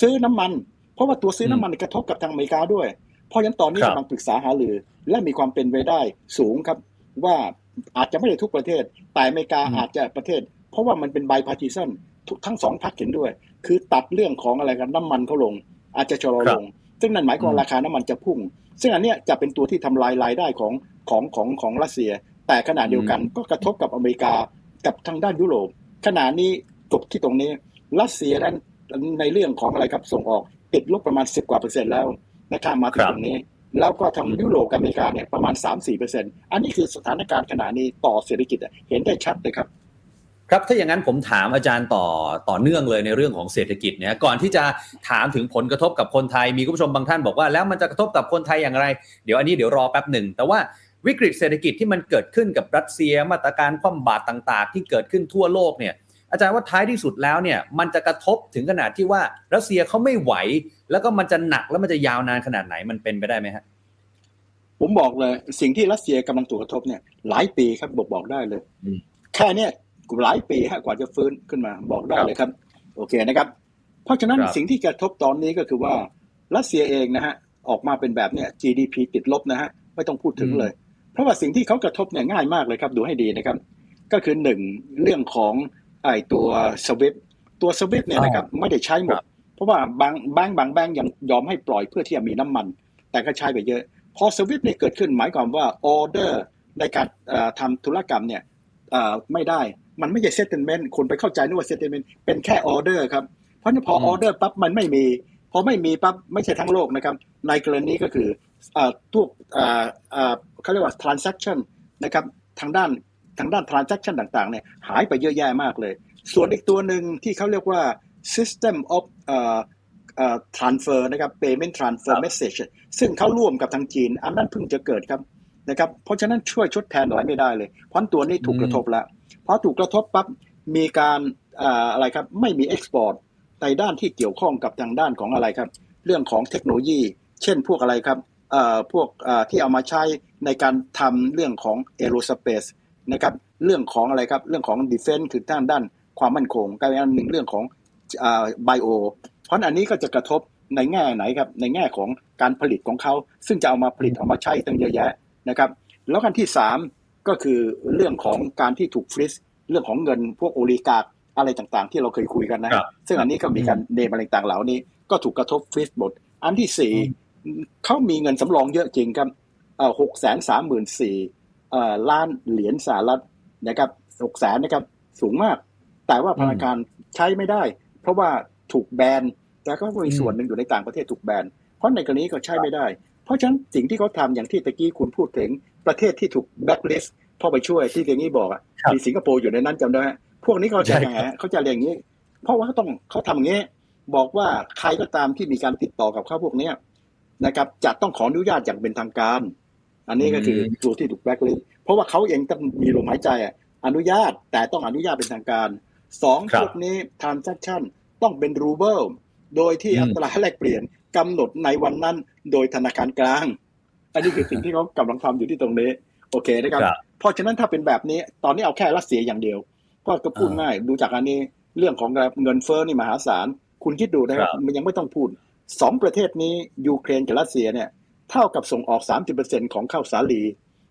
ซื้อน้ำมัน เพราะว่าตัวซื้อน้ำมันกระทบกับทางอเมริกาด้วย เพราะฉะนั้นตอนนี้ครับกำลังปรึกษาหารือ และมีความเป็นไปได้สูงครับ ว่าอาจจะไม่ได้ทุกประเทศ แต่อเมริกาอืมอาจจะประเทศ เพราะว่ามันเป็น bipartisan ทั้งสองพรรคเห็นด้วย คือตัดเรื่องของอะไรกันน้ำมันเขาลง อาจจะชะลอลง ซึ่งนั่นหมายความว่าราคาน้ำมันจะพุ่ง ซึ่งอันเนี้ยจะเป็นตัวที่ทำลายรายได้ของของของของรัสเซีย แต่ขณะเดียวกันก็กระทบกับอเมริกากับทางด้านยุโรปขณะนี้จบที่ตรงนี้รัสเซียนั้นในเรื่องของอะไรครับส่งออก ติดลบประมาณ 10 กว่าเปอร์เซ็นต์แล้วนะครับมาถึงครับตรงนี้ แล้วก็ทางยุโรปกับอเมริกาเนี่ยประมาณ 3-4เปอร์เซ็นต์อันนี้คือสถานการณ์ขณะนี้ต่อเศรษฐกิจอะเห็นได้ชัดเลยครับครับถ้าอย่างนั้นผมถามอาจารย์ต่อต่อเนื่องเลยในเรื่องของเศรษฐกิจเนี่ยก่อนที่จะถามถึงผลกระทบกับคนไทยมีคุณผู้ชมบางท่านบอกว่าแล้วมันจะกระทบกับคนไทยอย่างไร เดี๋ยวอันนี้เดี๋ยวรอแป๊บหนึ่งแต่ว่าวิกฤตเศรษฐกิจที่มันเกิดขึ้นกับรัสเซียมาตรการคว่ำบาตรต่าง ๆ ที่เกิดขึ้นทั่วโลกเนี่ย อาจารย์ว่าท้ายที่สุดแล้วเนี่ยมันจะกระทบถึงขนาดที่ว่ารัสเซียเขาไม่ไหว แล้วก็มันจะหนักแล้วมันจะยาวนานขนาดไหนมันเป็นไปได้ไหมฮะผมบอกเลย สิ่งที่รัสเซียกำลังถูกกระทบเนี่ย หลายปีครับบอกบอกได้เลยอืมแค่เนี้ยหลายปีฮะกว่าจะฟื้นขึ้นมาบอกได้เลยครับ โอเคนะครับ เพราะฉะนั้นครับสิ่งที่กระทบตอนนี้ก็คือว่ารัสเซียเองนะฮะออกมาเป็นแบบเนี้ย GDP ติดลบนะฮะไม่ต้องพูดถึงเลย เพราะว่าสิ่งที่เขากระทบเนี่ยง่ายมากเลยครับ ดูให้ดีนะครับ ก็คือหนึ่งเรื่องของ ไอ้ตัว SWIFT ตัว SWIFT เนี่ยนะครับไม่ได้ใช้หมด เพราะว่าบางแบงก์บางแบงก์ยังยอมให้ปล่อยเพื่อที่จะมีน้ำมัน แต่ก็ใช้ไปเยอะ พอ SWIFT เนี่ยเกิดขึ้นหมายความว่าออเดอร์ในการเอ่อทำธุรกรรมเนี่ยเอ่อไม่ได้มันไม่ใช่เซตเ m เมนต์คนไปเข้าใจนึกว่าเซตเ m เมนต์เป็นแค่ออเดอร์ครับ เพราะฉะนั้นพออืมออเดอร์ปั๊บมันไม่มี พอไม่มีปั๊บไม่ใช่ทั้งโลกนะครับ ในกรณีก็คือเอ่อทุกเอ่อเอ่อเขาเรียกว่า transaction นะครับทางด้าน ทางด้าน transaction ต่างๆเนี่ยหายไปเยอะแยะมากเลย ส่วนอีกตัวหนึ่งที่เขาเรียกว่า system of เอ่อเอ่อ transfer นะครับ payment transfer message ซึ่งเขาร่วมกับทางจีน อันนั้นเพิ่งจะเกิดครับนะครับ เพราะฉะนั้นช่วยชดแทนอะไรไม่ได้เลย เพราะตัวนี้ถูกกระทบแล้วเพอถูกกระทบปั๊บมีการเอ่ออะไรครับไม่มี export ในด้านที่เกี่ยวข้องกับทางด้านของอะไรครับ เรื่องของเทคโนโลยี เช่นพวกอะไรครับเอ่อพวกเอ่อที่เอามาใช้ในการทำเรื่องของ aerospace นะครับเรื่องของอะไรครับเรื่องของ defense คือด้านด้านความมั่นคงกลายเป็นอันหนึ่งเรื่องของไบโอเพราะอันนี้ก็จะกระทบในแง่ไหนครับในแง่ของการผลิตของเขา ซึ่งจะเอามาผลิตเอามาใช้ตั้งเยอะแยะนะครับแล้วกันที่สามก็คือเรื่องของการที่ถูกฟรีซเรื่องของเงินพวกโอลิกาอะไรต่างๆ ที่เราเคยคุยกันนะครับซึ่งอันนี้ก็มีการเนมอะไรต่างๆเหล่านี้ ก็ถูกกระทบฟรีซหมด อันที่สี่เขามีเงินสำรองเยอะจริงครับหกแสนสามหมื่นสี่ ล้านเหรียญสหรัฐนะครับหกแสนนะครับสูงมาก แต่ว่าธนาคารใช้ไม่ได้ เพราะว่าถูกแบนแต่ก็มีส่วนหนึ่งอยู่ในต่างประเทศถูกแบนเพราะในกรณีก็ใช้ไม่ได้ เพราะฉะนั้นสิ่งที่เขาทำอย่างที่ตะกี้คุณพูดถึงประเทศที่ถูกแบ็คลิสต์พ่อไปช่วยที่อย่างนี้บอกอะครับมีสิงคโปร์อยู่ในนั้นจำได้ไหมพวกนี้เขาจะใช่ยังไงฮะเขาจะเรียกอย่างนี้ เพราะว่าเขาต้องเขาทำอย่างนี้ บอกว่าใครก็ตามที่มีการติดต่อกับเขาพวกเนี้ยนะครับจะต้องขออนุญาตอย่างเป็นทางการ อันนี้ก็คือตัวที่ถูกแบล็คลิสต์เพราะว่าเขาเองต้องมีลมหายใจอะอนุญาตแต่ต้องอนุญาตเป็นทางการสองครับพวกนี้ transaction ต้องเป็นรูเบิลโดยที่อืมอัตราแลกเปลี่ยนกำหนดในวันนั้นโดยธนาคารกลาง อันนี้คือสิ่งที่เขากำลังทำอยู่ที่ตรงนี้ โอเคนะครับครับ เพราะฉะนั้นถ้าเป็นแบบนี้ ตอนนี้เอาแค่รัสเซียอย่างเดียว ก็ก็พูดอ่าง่ายดูจากอันนี้เรื่องของเงินเฟ้อนี่มหาศาล คุณคิดดูนะครับครับมันยังไม่ต้องพูดสองประเทศนี้ยูเครนกับรัสเซียเนี่ย เท่ากับส่งออก 30%ของข้าวสาลี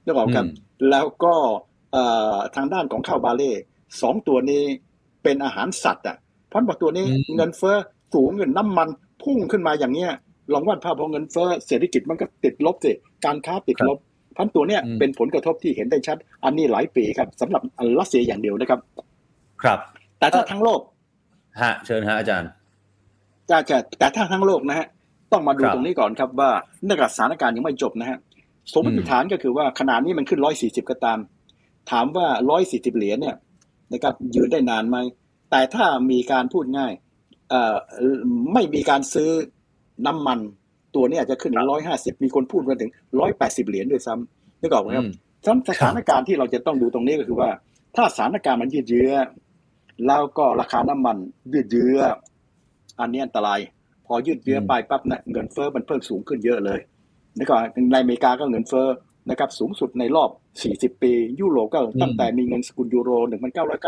นึกออกครับ แล้วก็เอ่อทางด้านของข้าวบาเล่สองตัวนี้เป็นอาหารสัตว์อะเพราะว่าตัวนี้อืมเงินเฟ้อสูงเงินน้ำมันพุ่งขึ้นมาอย่างเนี้ยลองวาดภาพพอเงินเฟ้อเศรษฐกิจมันก็ติดลบสิการค้าติดลบพันตัวเนี้ยอืมเป็นผลกระทบที่เห็นได้ชัด อันนี้หลายปีครับสำหรับรัสเซียอย่างเดียวนะครับ ครับ แต่ถ้าทั้งโลกฮะเชิญฮะอาจารย์จะจะแต่ถ้าทั้งโลกนะฮะ ต้องมาดูครับตรงนี้ก่อนครับว่าเนื่องจากสถานการณ์ยังไม่จบนะฮะสมมติฐานก็คือว่าขนาดนี้มันขึ้นร้อยสี่สิบก็ตาม ถามว่าร้อยสี่สิบเหรียญเนี่ยนะครับยืนได้นานไหมแต่ถ้ามีการพูดง่ายเอ่อไม่มีการซื้อน้ำมันตัวนี้อาจจะขึ้นร้อยห้าสิบมีคนพูดมาถึงร้อยแปดสิบเหรียญด้วยซ้ำนึกออกไหมครับอืมฉะนั้นสถานการณ์ที่เราจะต้องดูตรงนี้ก็คือว่า ถ้าสถานการณ์มันยืดเยื้อแล้วก็ราคาน้ำมันยืดเยื้ออันนี้อันตราย พอยืดเยื้อไปปั๊บเนี่ยเงินเฟ้อมันเพิ่มสูงขึ้นเยอะเลยนี่ก่อนในอเมริกาก็เงินเฟ้อนะครับสูงสุดในรอบ 40 ปี ยุโรปก็ตั้งแต่มีเงินสกุลยูโร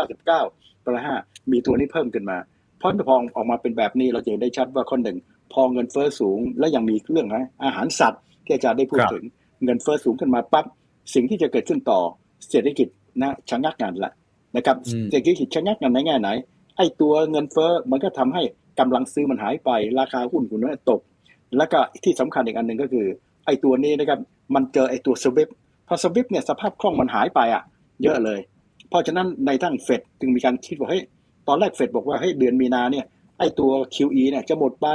1999ประห้ามีตัวนี้เพิ่มขึ้นมา เพราะพอออกมาเป็นแบบนี้เราจะเห็นได้ชัดว่าข้อหนึ่ง พอเงินเฟ้อสูงแล้วยังมีเรื่องนะอาหารสัตว์ที่อาจารย์ได้พูดครับถึงเงินเฟ้อสูงขึ้นมาปั๊บสิ่งที่จะเกิดขึ้นต่อเศรษฐกิจนะชะงักงันละนะครับอืมเศรษฐกิจชะงักงันในแง่ไหนไอ้ตัวเงินเฟ้อมันก็ทำให้ กำลังซื้อมันหายไป ราคาหุ้นคุณนั้นตก แล้วก็ที่สำคัญอีกอันหนึ่งก็คือ ไอ้ตัวนี้นะครับมันเจอไอ้ตัวสวิปพอสวิปเนี่ยสภาพคล่องมันหายไปอะ เยอะเลย เพราะฉะนั้นในทั้งเฟดจึงมีการคิดว่าเฮ้ยตอนแรกเฟดบอกว่าเฮ้ยเดือนมีนาเนี่ยไอ้ตัว QE เนี่ยจะหมดไป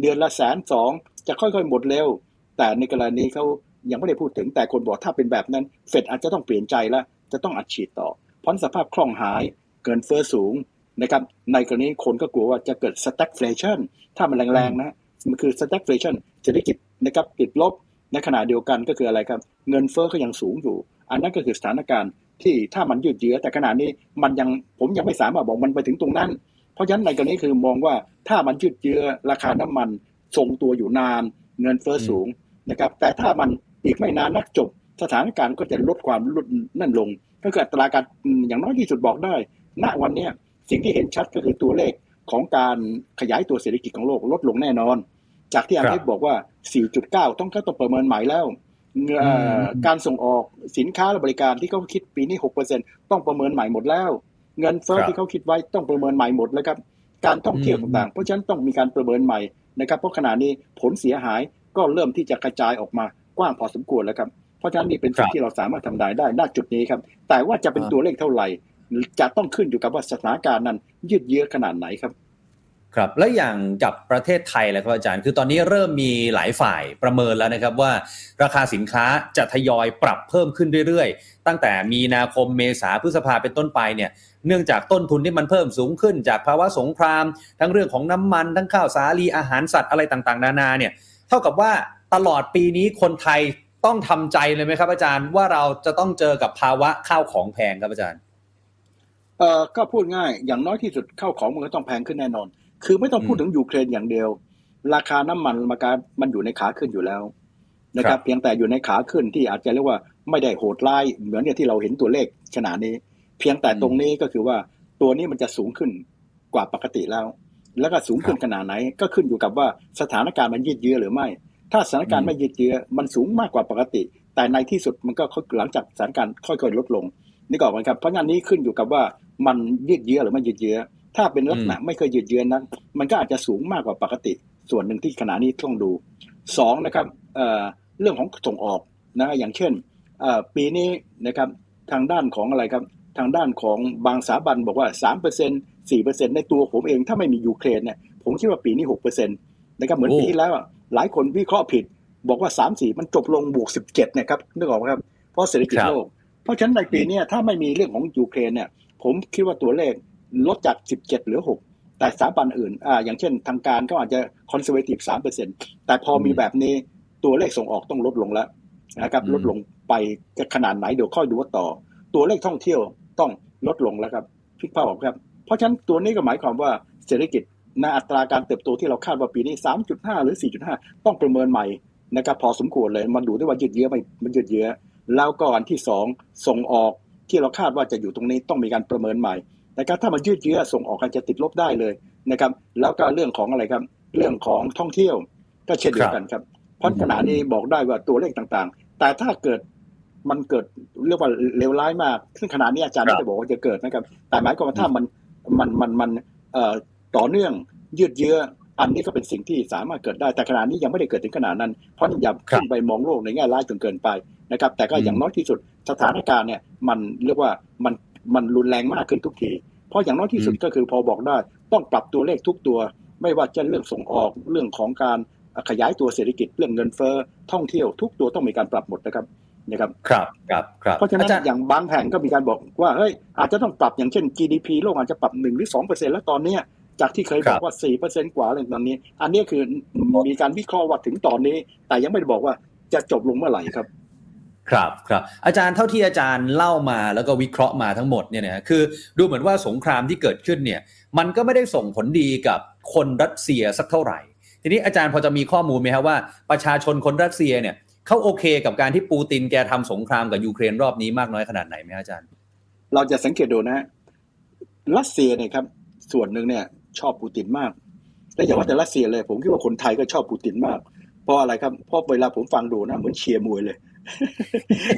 เดือนละแสนสองจะค่อยๆหมดเร็ว แต่ในกรณีเขายังไม่ได้พูดถึงแต่คนบอกถ้าเป็นแบบนั้นเฟดอาจจะต้องเปลี่ยนใจแล้วจะต้องอัดฉีดต่อเพราะสภาพคล่องหายเกินเฟ้อสูง นะครับในกรณีคนก็กลัวว่าจะเกิด stagflation ถ้ามันแรงๆนะมันคือ stagflation เศรษฐกิจนะครับติดลบในขณะเดียวกันก็คืออะไรครับ เงินเฟ้อก็ยังสูงอยู่ อันนั้นก็คือสถานการณ์ที่ถ้ามันยืดเยื้อแต่ขณะนี้มันยังผมยังไม่สามารถบอกมันไปถึงตรงนั้น เพราะฉะนั้นในกรณีคือมองว่าถ้ามันยืดเยื้อราคาน้ำมันทรงตัวอยู่นาน เงินเฟ้อสูงนะครับแต่ถ้ามันอีกไม่นานนักจบ สถานการณ์ก็จะลดความลดนั่นลง ก็คืออัตราการอย่างน้อยที่สุดบอกได้ ณวันเนี้ย สิ่งที่เห็นชัดก็คือตัวเลขของการขยายตัวเศรษฐกิจของโลกลดลงแน่นอน จากที่อันเทบอกว่า 4.9 ต้องก็ต้องประเมินใหม่แล้วเอ่อการส่งออกสินค้าและบริการที่เขาคิดปีนี้ 6%ต้องประเมินใหม่หมดแล้ว เงินเฟ้อครับที่เขาคิดไว้ต้องประเมินใหม่หมดแล้วครับการท่องเที่ยวต่างๆ เพราะฉะนั้นต้องมีการประเมินใหม่นะครับ เพราะขณะนี้ผลเสียหายก็เริ่มที่จะกระจายออกมากว้างพอสมควรแล้วครับ เพราะฉะนั้นนี่เป็นสิ่คงรับที่เราสามารถทำได้ได้ณจุดนี้ครับ แต่ว่าจะเป็นอ่าตัวเลขเท่าไหร่ จะต้องขึ้นอยู่กับว่าสถานการณ์นั้น ยืดเยื้อขนาดไหนครับ ครับ แล้วอย่างกับประเทศไทยแหละครับอาจารย์ คือตอนนี้เริ่มมีหลายฝ่ายประเมินแล้วนะครับว่า ราคาสินค้าจะทยอยปรับเพิ่มขึ้นเรื่อยๆ ตั้งแต่มีนาคมเมษาพฤษภาเป็นต้นไปเนี่ยเนื่องจากต้นทุนที่มันเพิ่มสูงขึ้นจากภาวะสงคราม ทั้งเรื่องของน้ำมันทั้งข้าวสาลีอาหารสัตว์อะไรต่างๆ นานาเนี่ยเท่ากับว่าตลอดปีนี้คนไทยต้องทำใจเลยไหมครับอาจารย์ว่าเราจะต้องเจอกับภาวะข้าวของแพงครับอาจารย์ เอ่อก็พูดง่ายอย่างน้อยที่สุดข้าวของมันก็ต้องแพงขึ้นแน่นอน คือไม่ต้องพูดอืมถึงยูเครนอย่างเดียว ราคาน้ำมันราคามันอยู่ในขาขึ้นอยู่แล้วนะคครัรับบเพียงแต่อยู่ในขาขึ้นที่อาจจะเรียกว่าไม่ได้โหดร้ายเหมือนอย่างที่เราเห็นตัวเลขขนาดนี้ เพียงแต่ตรงนี้ก็คือว่าตัวนี้มันจะสูงขึ้นกว่าปกติแล้ว แล้วก็สูงขึ้นขนาดไหน ก็ขึ้นอยู่กับว่าสถานการณ์มันยืดเยื้อหรือไม่ ถ้าสถานการณ์ไม่ยืดเยื้อมันสูงมากกว่าปกติ แต่ในที่สุดมันก็หลังจากสถานการณ์ค่อยๆลดลงนี่ก็ออกไหมครับเพราะงั้นนี้ขึ้นอยู่กับว่า มันยืดเยื้อหรือไม่ยืดเยื้อ ถ้าเป็นลักษณะไม่เคยยืดเยื้อนั้น มันก็อาจจะสูงมากกว่าปกติ ส่วนหนึ่งที่ขณะนี้ต้องดูสองนะครับเอ่อเรื่องของส่งออกนะอย่างเช่นเอ่อปีนี้นะครับทางด้านของอะไรครับทางด้านของบางสถาบันบอกว่า 3% 4%ในตัวผมเอง ถ้าไม่มียูเครนเนี่ยผมคิดว่าปีนี้ 6%นะครับเหมือนโอ้ปีที่แล้วอะหลายคนวิเคราะห์ผิด บอกว่า 3 4 มันจบลงบวก 17นะครับนึกออกไหมครับ เพราะเศรษฐกิจครับโลก เพราะฉะนั้นในปีเนี้ยถ้าไม่มีเรื่องของยูเครนเนี่ย ผมคิดว่าตัวเลขลดจาก 17เหลือ 6 แต่สถาบันอื่นอ่าอย่างเช่นทางการก็อาจจะ conservative 3%แต่พอมีแบบนี้ตัวเลขส่งออกต้องลดลงแล้วนะครับอืมลดลงไปจะขนาดไหนเดี๋ยวค่อยดูว่าต่อ ตัวเลขท่องเที่ยวต้องลดลงแล้วครับพิกภาพออกครับ เพราะฉะนั้นตัวนี้ก็หมายความว่าเศรษฐกิจในอัตราการเติบโตที่เราคาดว่าปีนี้ 3.5 หรือ 4.5 ต้องประเมินใหม่นะครับพอสมควรเลยมันดูได้ว่ายืดเยื้อไม่มันยืดเยื้อแล้วก็อันที่สองส่งออก ที่เราคาดว่าจะอยู่ตรงนี้ต้องมีการประเมินใหม่นะครับถ้ามันยืดเยื้อส่งออกอาจจะติดลบได้เลยนะครับ แล้วก็เรื่องของอะไรครับ เรื่องของท่องเที่ยวก็เช่นเดียวกันครับเพราะขณะนี้บอกได้ว่าตัวเลขต่างๆ แต่ถ้าเกิดมันเกิดเรียกว่าเลวร้ายมาก ซึ่งขณะนี้อาจารย์ครับไม่ได้บอกว่าจะเกิดนะครับ แต่หมายความว่าถ้ามันมันมันมันเอ่อต่อเนื่องยืดเยื้ออันนี้ก็เป็นสิ่งที่สามารถเกิดได้แต่ขณะนี้ยังไม่ได้เกิดถึงขนาดนั้น เพราะอย่าขึ้นไปมองโลกในแง่ร้ายจนเกินไป นะครับแต่ก็อย่างน้อยที่สุดสถานการณ์เนี่ยมันเรียกว่ามันมันรุนแรงมากขึ้นทุกที เพราะอย่างน้อยที่สุดก็คือพอบอกได้ต้องปรับตัวเลขทุกตัว ไม่ว่าจะเรื่องส่งออกเรื่องของการขยายตัวเศรษฐกิจเรื่องเงินเฟ้อท่องเที่ยวทุกตัวต้องมีการปรับหมดนะครับนะครับครับครับครับเพราะฉะนั้นอาจารย์อย่างบางแห่งก็มีการบอกว่าเฮ้ยอาจจะต้องปรับอย่างเช่น GDP โลกอาจจะปรับหนึ่งหรือสองเปอร์เซ็นแล้วตอนเนี้ยจากที่เคยบอกว่าสี่เปอร์เซ็นกว่าอะไรตอนนี้ อันนี้คือมีการวิเคราะห์ว่าถึงตอนนี้ แต่ยังไม่ได้บอกว่าจะจบลงเมื่อไหร่ครับ ครับครับอาจารย์เท่าที่อาจารย์เล่ามาแล้วก็วิเคราะห์มาทั้งหมดเนี่ยนะคือดูเหมือนว่าสงครามที่เกิดขึ้นเนี่ยมันก็ไม่ได้ส่งผลดีกับคนรัสเซียสักเท่าไหร่ ทีนี้อาจารย์พอจะมีข้อมูลไหมครับว่าประชาชนคนรัสเซียเนี่ยเขาโอเคกับการที่ปูตินแกทำสงครามกับยูเครนรอบนี้มากน้อยขนาดไหนไหมอาจารย์ เราจะสังเกตดูนะฮะรัสเซียเนี่ยครับส่วนหนึ่งเนี่ยชอบปูตินมากและอย่าว่าแต่รัสเซียเลย ผมคิดว่าคนไทยก็ชอบปูตินมากเพราะอะไรครับเพราะเวลาผมฟังดูนะเหมือนเชียร์มวยเลย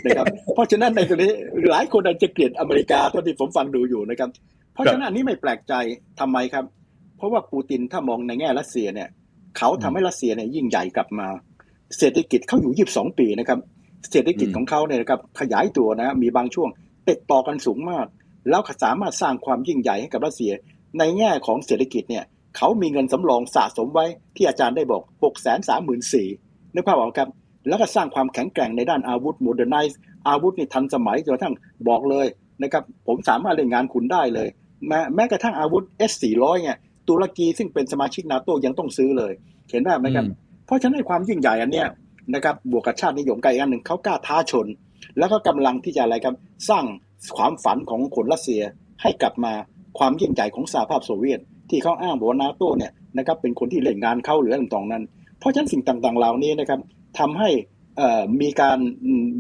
นะครับเพราะฉะนั้นในตรงนี้หลายคนอาจจะเกลียดอเมริกาเท่าที่ผมฟังดูอยู่นะครับ เพราะฉะนั้นอันนี้ไม่แปลกใจทำไมครับ เพราะว่าปูตินถ้ามองในแง่รัสเซียเนี่ย เขาทำให้รัสเซียเนี่ยยิ่งใหญ่กลับมา เศรษฐกิจเขาอยู่22ปีนะครับ เศรษฐกิจของเขาเนี่ยนะครับขยายตัวนะมีบางช่วงติดต่อกันสูงมาก แล้วสามารถสร้างความยิ่งใหญ่ให้กับรัสเซีย ในแง่ของเศรษฐกิจเนี่ยเขามีเงินสำรองสะสมไว้ที่อาจารย์ได้บอก6 3 3 4 0 0 0นึกภาพออกครับ แล้วก็สร้างความแข็งแกร่งในด้านอาวุธ modernize อาวุธนี่ทันสมัยจนกระทั่งบอกเลยนะครับผมสามารถเล่นงานคุณได้เลย แม้แม้กระทั่งอาวุธ S400 เนี่ยตุรกีซึ่งเป็นสมาชิกนาโตยังต้องซื้อเลย เห็นได้ไหมครับอืมเพราะฉะนั้นความยิ่งใหญ่อันเนี้ยนะครับบวกกับชาตินิยมไกลอันหนึ่งเขากล้าท้าชน แล้วก็กำลังที่จะอะไรครับสร้างความฝันของคนรัสเซียให้กลับมาความยิ่งใหญ่ของสหภาพโซเวียต ที่เขาอ้างบอกว่านาโตเนี่ยนะครับเป็นคนที่เล่นงานเข้าหรืออะไรต่างๆนั้น เพราะฉะนั้นสิ่งต่างๆเหล่านี้นะครับ ทำให้มีการ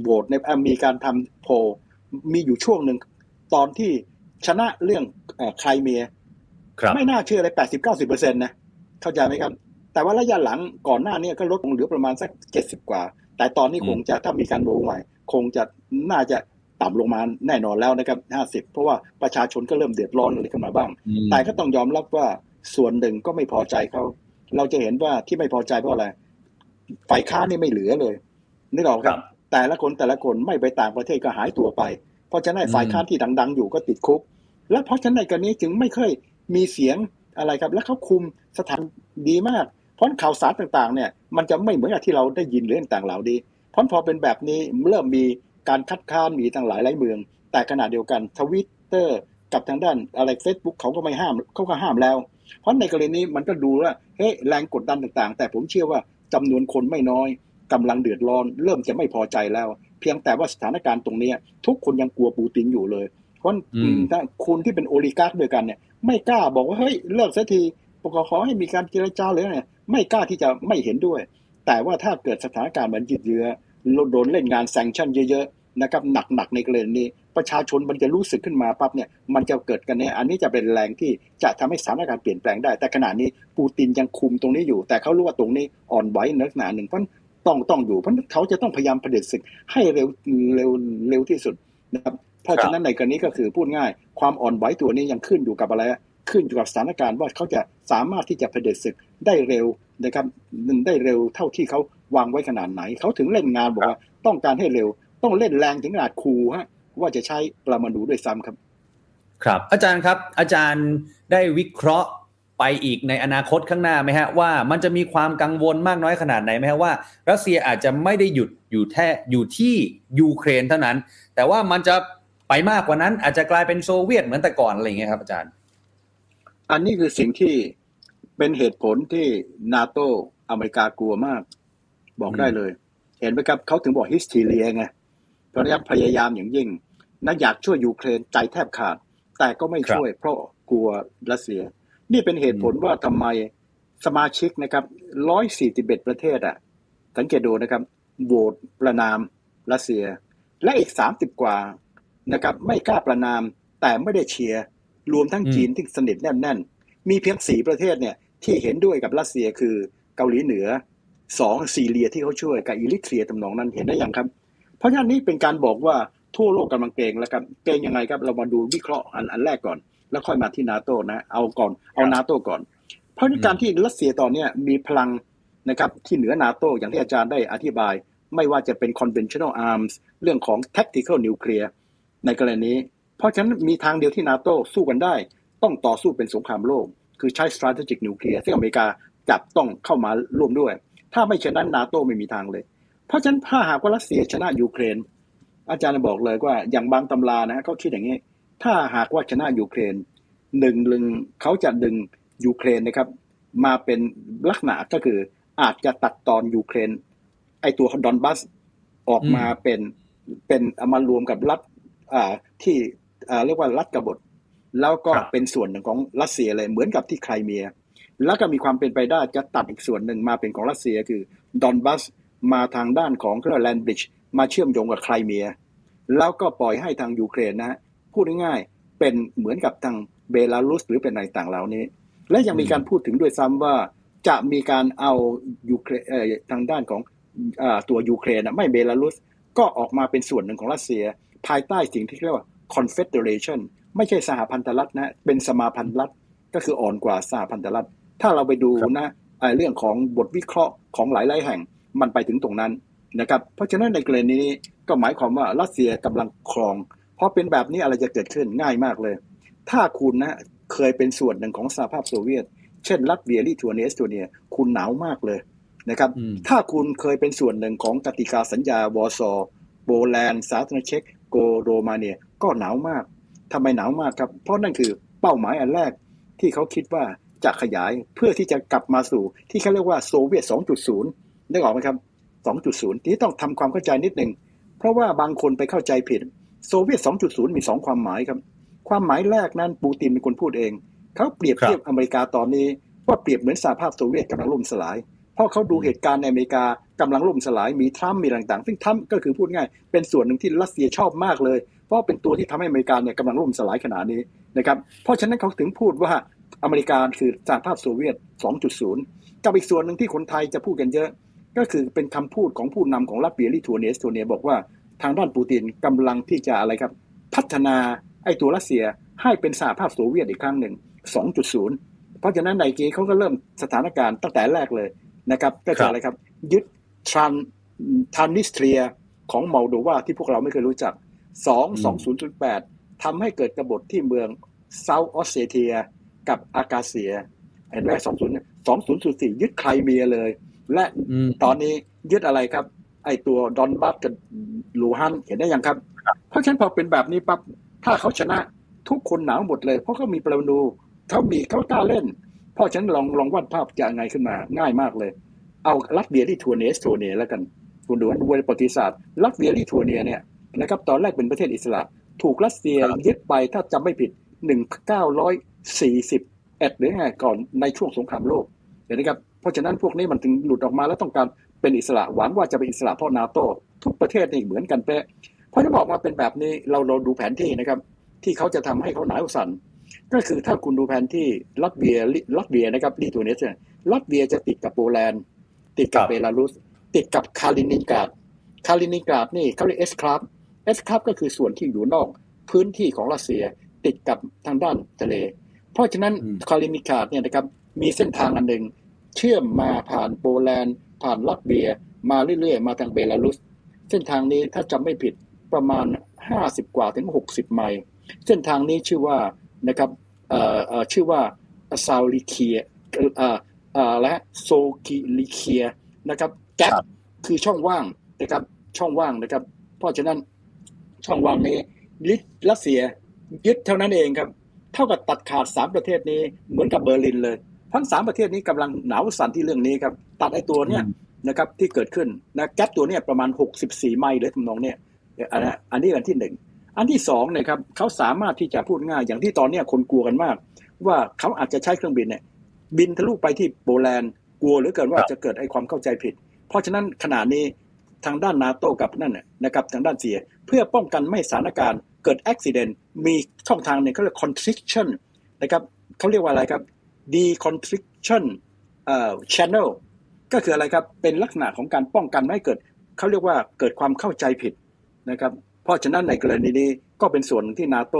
โหวตในมีการทำโพมีอยู่ช่วงหนึ่งตอนที่ชนะเรื่องใครเมียไม่น่าเชื่อเลยแปดสิบเก้าสิบเปอร์เซ็นต์นะเข้าใจไหมครับ แต่ว่าระยะหลังก่อนหน้านี้ก็ลดลงเหลือประมาณสักเจ็ดสิบกว่า แต่ตอนนี้คงจะถ้ามีการโหวตใหม่คงจะน่าจะต่ำลงมาแน่นอนแล้วนะครับห้าสิบเพราะว่าประชาชนก็เริ่มเดือดร้อนอะไรขึ้นมาบ้าง แต่ก็ต้องยอมรับว่าส่วนหนึ่งก็ไม่พอใจเขา เราจะเห็นว่าที่ไม่พอใจเพราะอะไร ฝ่ายค้านี่ไม่เหลือเลยนึกออกครับ แต่ละคนแต่ละคนไม่ไปต่างประเทศก็หายตัวไป เพราะฉะนั้นฝ่ายค้านที่ดัง ๆ อยู่ก็ติดคุก และเพราะฉะนั้นในกรณีจึงไม่ค่อยมีเสียงอะไรครับ และเขาคุมสถานดีมาก เพราะข่าวสารต่างๆ เนี่ย มันจะไม่เหมือนกับที่เราได้ยินเรื่องต่างเหล่านี้เพราะพอเป็นแบบนี้เริ่มมีการคัดค้านมีทั้งหลายหลายเมือง แต่ขณะเดียวกันทวิตเตอร์กับทางด้านอะไรเฟซบุ๊กเขาก็ไม่ห้ามเขาก็ห้ามแล้ว เพราะในกรณีนี้มันก็ดูว่าเฮ้ยแรงกดดันต่างๆ แต่ผมเชื่อว่า จำนวนคนไม่น้อยกำลังเดือดร้อน เริ่มจะไม่พอใจแล้ว เพียงแต่ว่าสถานการณ์ตรงนี้ทุกคนยังกลัวปูตินอยู่เลย เพราะถ้าคุณที่เป็นโอลิการ์ด้วยกันเนี่ย ไม่กล้าบอกว่าเฮ้ยเลิกสักทีปกขอให้มีการเจรจาเลยเนี่ยไม่กล้าที่จะไม่เห็นด้วย แต่ว่าถ้าเกิดสถานการณ์มันยืดเยื้อโดนเล่นงานแซงชั่นเยอะๆนะครับหนักๆในกรณีนี้ ประชาชนมันจะรู้สึกขึ้นมาปั๊บเนี่ยมันจะเกิดกันเนี่ยอันนี้จะเป็นแรงที่จะทำให้สถานการณ์เปลี่ยนแปลงได้ แต่ขณะนี้ปูตินยังคุมตรงนี้อยู่ แต่เขารู้ว่าตรงนี้อ่อนไหวในลักษณะหนึ่งเพราะต้องต้องอยู่เพราะเขาจะต้องพยายามเผลิตศึกให้เร็วเร็วเร็วที่สุดนะครับเพราะฉะนั้นในกรณีก็คือพูดง่าย ความอ่อนไหวตัวนี้ยังขึ้นอยู่กับอะไรขึ้นอยู่กับสถานการณ์ว่าเขาจะสามารถที่จะเผลิตศึกได้เร็วนะครับได้เร็วเท่าที่เขาวางไว้ขนาดไหน เขาถึงเล่นงานบอกว่าต้องการให้เร็ว ต้องเล่นแรงถึงขนาดคูฮะ ว่าจะใช้ปรมาณูด้วยซ้ำครับ ครับ อาจารย์ครับ อาจารย์ได้วิเคราะห์ไปอีกในอนาคตข้างหน้าไหมฮะว่ามันจะมีความกังวลมากน้อยขนาดไหนไหมฮะว่า รัสเซียอาจจะไม่ได้หยุดอยู่แท้อยู่ที่ยูเครนเท่านั้น แต่ว่ามันจะไปมากกว่านั้นอาจจะกลายเป็นโซเวียตเหมือนแต่ก่อนอะไรอย่างเงี้ยครับอาจารย์ อันนี้คือสิ่งที่เป็นเหตุผลที่นาโตอเมริกากลัวมาก บอกได้เลย เห็นไหมครับเขาถึงบอกฮิสทีเรียไง เพราะพยายามอย่างยิ่งนักอยากช่วยยูเครนใจแทบขาด แต่ก็ไม่ช่วยเพราะกลัวรัสเซีย นี่เป็นเหตุผลว่าทำไมสมาชิกนะครับร้อยสี่สิบเอ็ดประเทศอะสังเกตดูนะครับโหวตประนามรัสเซีย และอีกสามสิบกว่านะครับไม่กล้าประนามแต่ไม่ได้เชียร์รวมทั้งจีนที่สนิทแน่นๆ มีเพียงสี่ประเทศเนี่ยที่เห็นด้วยกับรัสเซียคือเกาหลีเหนือสองซีเรียที่เขาช่วยกับอิริเทรียตำนองนั้นเห็นได้ยังครับเพ ราะฉะนั้นนี่เป็นการบอกว่าทั่วโลกกำลังเกรงแล้วครับเกรงยังไงครับ เรามาดูวิเคราะห์อันอันแรกก่อน แล้วค่อยมาที่นาโตนะ เอาก่อนเอานาโตก่อน เพราะการที่รัสเซียตอนนี้มีพลังนะครับที่เหนือนาโตอย่างที่อาจารย์ได้อธิบาย ไม่ว่าจะเป็น conventional arms เรื่องของ tactical nuclear ในกรณีนี้ เพราะฉะนั้นมีทางเดียวที่นาโตสู้กันได้ ต้องต่อสู้เป็นสงครามโลก คือใช้ strategic nuclear ซึ่งอเมริกาจับต้องเข้ามาร่วมด้วย ถ้าไม่เช่นนั้นนาโตไม่มีทางเลย เพราะฉะนั้นถ้าหากว่ารัสเซียชนะยูเครน อาจารย์บอกเลยว่าอย่างบางตำรานะเขาคิดอย่างนี้ ถ้าหากว่าชนะยูเครนหนึ่งลึงเขาจะดึงยูเครนนะครับ มาเป็นลักษณะก็คืออาจจะตัดตอนยูเครน ไอ้ตัวดอนบัสออกมาเป็นเป็นเอามารวมกับรัฐที่เรียกว่ารัฐกบฏ แล้วก็เป็นส่วนหนึ่งของรัสเซียเลยเหมือนกับที่ไครเมีย แล้วก็มีความเป็นไปได้จะตัดอีกส่วนหนึ่งมาเป็นของรัสเซียคือดอนบัส มาทางด้านของคือ land bridge มาเชื่อมโยงกับไครเมีย แล้วก็ปล่อยให้ทางยูเครนนะฮะพูดง่ายๆเป็นเหมือนกับทางเบลารุสหรือเป็นอะไรต่างเหล่านี้ และยังมีการพูดถึงด้วยซ้ำว่าจะมีการเอายูเครนทางด้านของอตัวยูเครนไม่เบลารุสก็ออกมาเป็นส่วนหนึ่งของรัสเซีย ภายใต้สิ่งที่เรียกว่า confederation ไม่ใช่สหพันธรัฐนะเป็นสมาพันธรัฐก็คืออ่อนกว่าสหพันธรัฐ ถ้าเราไปดูนะเรื่องของบทวิเคราะห์ของหลายๆแห่ง มันไปถึงตรงนั้นนะครับ เพราะฉะนั้นในกรณีนี้ก็หมายความว่ารัสเซียกำลังครอง เพราะเป็นแบบนี้อะไรจะเกิดขึ้นง่ายมากเลย ถ้าคุณนะเคยเป็นส่วนหนึ่งของสหภาพโซเวียต เช่นรัสเซียลิทัวเนสตัวเนียคุณหนาวมากเลยนะครับ ถ้าคุณเคยเป็นส่วนหนึ่งของกติกาสัญญาวอร์ซอโปแลนด์สาธารณรัฐเช็กโกโรมาเนียก็หนาวมากทำไมหนาวมากครับ เพราะนั่นคือเป้าหมายอันแรกที่เขาคิดว่าจะขยายเพื่อที่จะกลับมาสู่ที่เขาเรียกว่าโซเวียต 2.0 นึกออกไหมครับ 2.0ที่ต้องทำความเข้าใจนิดหนึ่ง เพราะว่าบางคนไปเข้าใจผิด โซเวียต 2.0 มีสองความหมายครับ ความหมายแรกนั้นปูตินเป็นคนพูดเอง เขาเปรียบเทียบอเมริกาตอนนี้ว่าเปรียบเหมือนสหภาพโซเวียตกำลังล่มสลาย เพราะเขาดูเหตุการณ์ในอเมริกากำลังล่มสลาย มีทรัมป์มีต่างๆ ซึ่งทรัมป์ก็คือพูดง่าย เป็นส่วนหนึ่งที่รัสเซียชอบมากเลย เพราะเป็นตัวที่ทำให้อเมริกาเนี่ยกำลังล่มสลายขนาดนี้นะครับ เพราะฉะนั้นเขาถึงพูดว่าอเมริกาคือสหภาพโซเวียต 2.0 กับอีกส่วนหนึ่งที่คนไทยจะพูดกันเยอะ ก็คือเป็นคำพูดของผู้นำของลัตเวียลิทัวเนียเอสโตเนียบอกว่าทางด้านปูตินกำลังที่จะอะไรครับ พัฒนาไอ้ตัวรัสเซียให้เป็นสหภาพโซเวียตอีกครั้งหนึ่ง 2.0 เพราะฉะนั้นในกรณีเขาก็เริ่มสถานการณ์ตั้งแต่แรกเลยนะครับ ก็คืออะไรครับ ยึดทรานส์นิสเตรียของมอลโดวาที่พวกเราไม่เคยรู้จัก 2 2008ทำให้เกิดกบฏที่เมืองเซาท์ออสซีเชียกับอับคาเซียเห็นไหม20 2004ยึดไครเมียเลย และอืมตอนนี้ยึดอะไรครับ ไอ้ตัวดอนบัสกับลูฮันสก์เห็นได้ยังครับ เพราะฉะนั้นพอเป็นแบบนี้ปั๊บถ้าเขาชนะทุกคนหนาวหมดเลย เพราะเขามีปรมาณูเขามีเขากล้าเล่น เพราะฉะนั้นลองลองวาดภาพจะยังไงขึ้นมา ง่ายมากเลย เอาลัตเวียลิทัวเนียเอสโตเนียแล้วกันคุณดูดูในประวัติศาสตร์ลัตเวียลิทัวเนียเนี่ยนะครับตอนแรกเป็นประเทศอิสระ ถูกรัสเซียยึดไปถ้าจำไม่ผิด 1941หรือไงก่อนในช่วงสงครามโลกเห็นไหมครับ เพราะฉะนั้นพวกนี้มันถึงหลุดออกมาแล้วต้องการเป็นอิสระหวังว่าจะเป็นอิสระเพราะนาโตทุกประเทศนี่เหมือนกันเป๊ะเพราะจะบอกมาเป็นแบบนี้เราเราดูแผนที่นะครับ ที่เขาจะทำให้เขาหนาวสั่นก็คือถ้าคุณดูแผนที่ลัตเวียลัตเวียนะครับลิทัวเนียเนี่ยลัตเวียจะติดกับโปแลนด์ติดกับครับเบลารุส ติดกับคาลินินกราดคาลินินกราดนี่เขาเรียก exclave exclave ก็คือส่วนที่อยู่นอก พื้นที่ของรัสเซียติดกับทางด้านทะเล เพราะฉะนั้นอืมคาลินินกราดเนี่ยนะครับมีเส้นทางอันหนึ่ง เชื่อมมาผ่านโปแลนด์ ผ่านลัตเวีย มาเรื่อยๆ มาทางเบลารุส เส้นทางนี้ถ้าจำไม่ผิดประมาณ 50 กว่าถึง 60 ไมล์ เส้นทางนี้ชื่อว่านะครับเอ่อเอ่อชื่อว่าซาลิเคียเอ่อเอ่อและโซกิลิเคียนะครับแกปครับคือช่องว่างนะครับช่องว่างนะครับ เพราะฉะนั้นช่องว่างนี้ลิรัสเซียยึดเท่านั้นเองครับ เท่ากับตัดขาดสามประเทศนี้เหมือนกับเบอร์ลินเลย ทั้งสามประเทศนี้กำลังหนาวสั่นที่เรื่องนี้ครับ ตัดไอ้ตัวเนี้ยอืมนะครับที่เกิดขึ้นนะแก๊ปตัวเนี้ยประมาณ 64 ไมล์เลยทำนองเนี้ยอันนั้นอันนี้อันที่หนึ่งอันที่สองเนี่ยครับเขาสามารถที่จะพูดง่ายอย่างที่ตอนเนี้ยคนกลัวกันมาก ว่าเขาอาจจะใช้เครื่องบินเนี่ยบินทะลุไปที่โปแลนด์กลัวเหลือเกินว่าครับจะเกิดไอ้ความเข้าใจผิด เพราะฉะนั้นขณะนี้ทางด้านนาโตกับนั่นน่ะนะครับทางด้านเสีย เพื่อป้องกันไม่ให้สถานการณ์เกิดอุบิเหตุมีช่องทางหนึ่งเขาเรียก constriction นะครับเขาเรียกว่าอะไรครับ deconstriction เอ่อ channel ก็คืออะไรครับเป็นลักษณะของการป้องกันไม่ให้เกิดเขาเรียกว่าเกิดความเข้าใจผิดนะครับ เพราะฉะนั้นในกรณีนี้ก็เป็นส่วนหนึ่งที่นาโต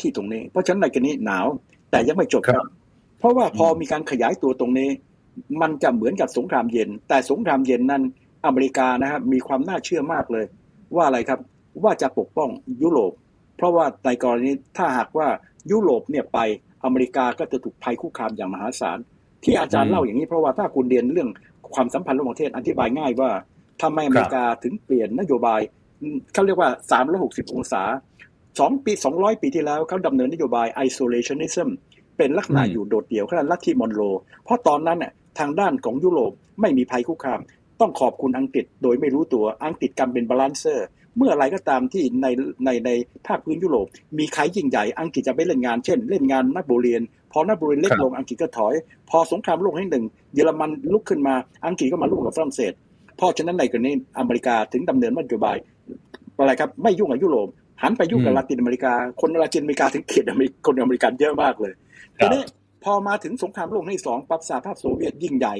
ที่ตรงนี้ เพราะฉะนั้นในกรณีหนาวแต่ยังไม่จบครับ เพราะว่าพอมีการขยายตัวตรงนี้ มันจะเหมือนกับสงครามเย็น แต่สงครามเย็นนั้นอเมริกานะครับมีความน่าเชื่อมากเลย ว่าอะไรครับว่าจะปกป้องยุโรป เพราะว่าในกรณีถ้าหากว่ายุโรปเนี่ยไป อเมริกาก็จะถูกภัยคุกคามอย่างมหาศาล ที่อาจารย์อืมเล่าอย่างนี้เพราะว่าถ้าคุณเรียนเรื่องความสัมพันธ์ระหว่างประเทศอธิบายง่ายว่าทำไมอเมริกาถึงเปลี่ยนนโยบายอืมเขาเรียกว่า 360 องศาสองปี 200 ปีที่แล้วเขาดำเนินนโยบาย isolationism เป็นลักษณะอืมอยู่โดดเดี่ยวขนาดลัทธิมอนโร เพราะตอนนั้นน่ะทางด้านของยุโรปไม่มีภัยคุกคาม ต้องขอบคุณอังกฤษโดยไม่รู้ตัวอังกฤษทำเป็น balancer เมื่ออะไรก็ตามที่ในในในภาคพื้นยุโรป มีใครยิ่งใหญ่อังกฤษจะไปเล่นงานเช่น เล่นงานนโปเลียนพอนโปเลียนเล็กครับลงอังกฤษก็ถอย พอสงครามโลกครั้งที่หนึ่ง เยอรมันลุกขึ้นมาอังกฤษก็มาลุกกับฝรั่งเศสเพราะฉะนั้นในกรณีอเมริกาถึงดำเนินนโยบายอะไรครับไม่ยุ่งกับยุโรปหันไปยุ่งกับอืมลาตินอเมริกา คนลาตินอเมริกาถึงเกลียดอเมริกคนอเมริกันเยอะมากเลยครัทีบนี้พอมาถึงสงครามโลกครั้งที่สองปั๊บสหภาพโซเวียตยิ่งใหญ่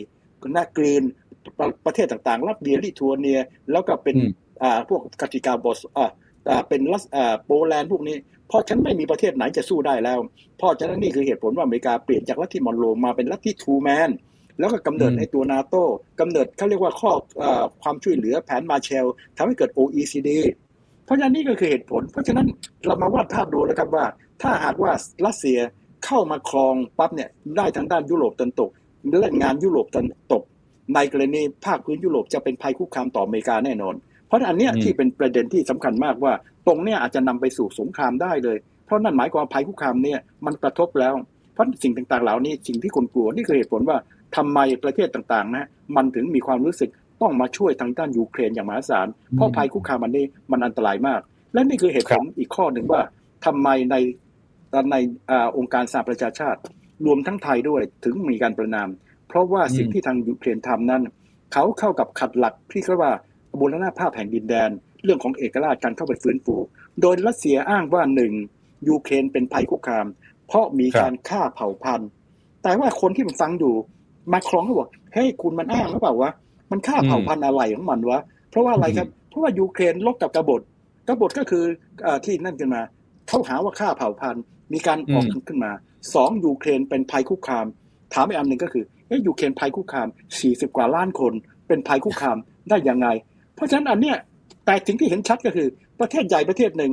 น่ากลืนประประเทศต่างๆ รัสเซียลิทัวเนีย แล้วก็เป็น อืมอ่าพวกกติกาบอสอ่าอ่าเป็นรัสอ่าโปแลนด์พวกนี้เพราะฉันไม่มีประเทศไหนจะสู้ได้แล้ว เพราะฉะนั้นนี่คือเหตุผลว่าอเมริกาเปลี่ยนจากลัทธิมอนโรมาเป็นลัทธิทูแมนแล้วก็กำเนิดอืมในตัวนาโต้กำเนิดเขาเรียกว่าข้อเอ่อความช่วยเหลือแผนมาเชลทำให้เกิด OECD เพราะฉะนั้นนี่ก็คือเหตุผล เพราะฉะนั้นเรามาวาดภาพดูแล้วครับว่า ถ้าหากว่ารัสเซียเข้ามาครองปั๊บเนี่ยได้ทางด้านยุโรปตะวันตกเล่นงานยุโรปตะวันตก ในกรณีภาคพื้นยุโรปจะเป็นภัยคุกคามต่ออเมริกาแน่นอนเพ ราะอันเนี้ยอืมที่เป็นประเด็นที่สำคัญมากว่า ตรงเนี้ยอาจจะนำไปสู่สงครามได้เลย เพราะนั่นหมายความว่าภัยคุกคามเนี่ยมันกระทบแล้ว เพราะสิ่งต่างๆเหล่านี้สิ่งที่คนกลัวนี่คือเหตุผลว่าทำไมประเทศต่างๆนะมันถึงมีความรู้สึกต้องมาช่วยทางด้านยูเครนอย่างมหาศาลเพราะภัยคุกคามอันนี้มันอันตรายมาก และนี่คือเหตุผลอีกข้อหนึ่งว่าทำไมในในองค์การสหประชาชาติ รวมทั้งไทยด้วยถึงมีการประนาม เพราะว่าสิ่งที่ทางยูเครนทำนั้น เขาเข้ากับขัดหลักที่เรียกว่า บูรณาภาพแห่งดินแดน เรื่องของเอกราชการเข้าไปฟื้นฟู โดยรัสเซียอ้างว่าหนึ่งยูเครนเป็นภัยคุกคาม เพราะมีการฆ่าเผ่าพันธุ์ แต่ว่าคนที่มันฟังอยู่มาครองก็บอกเฮ้ยคุณมันอ้างหรือเปล่าวะมันฆ่าเผ่าพันธุ์อะไรของมันวะเพราะว่าอะไรครับ เพราะว่ายูเครนลบกับกบฏกบฏก็คืออที่นั่นขึ้นมา เขาหาว่าฆ่าเผ่าพันธุ์ มีการออกขึ้นมาสองยูเครนเป็นภัยคุกคาม ถามอีกอันหนึ่งก็คือเอ้ยูเครนภัยคุกคามสี่สิบกว่าล้านคน เป็นภัยคุกคามได้ยังไง เพราะฉะนั้นอันเนี้ยแต่สิ่งที่เห็นชัดก็คือ ประเทศใหญ่ประเทศหนึ่ง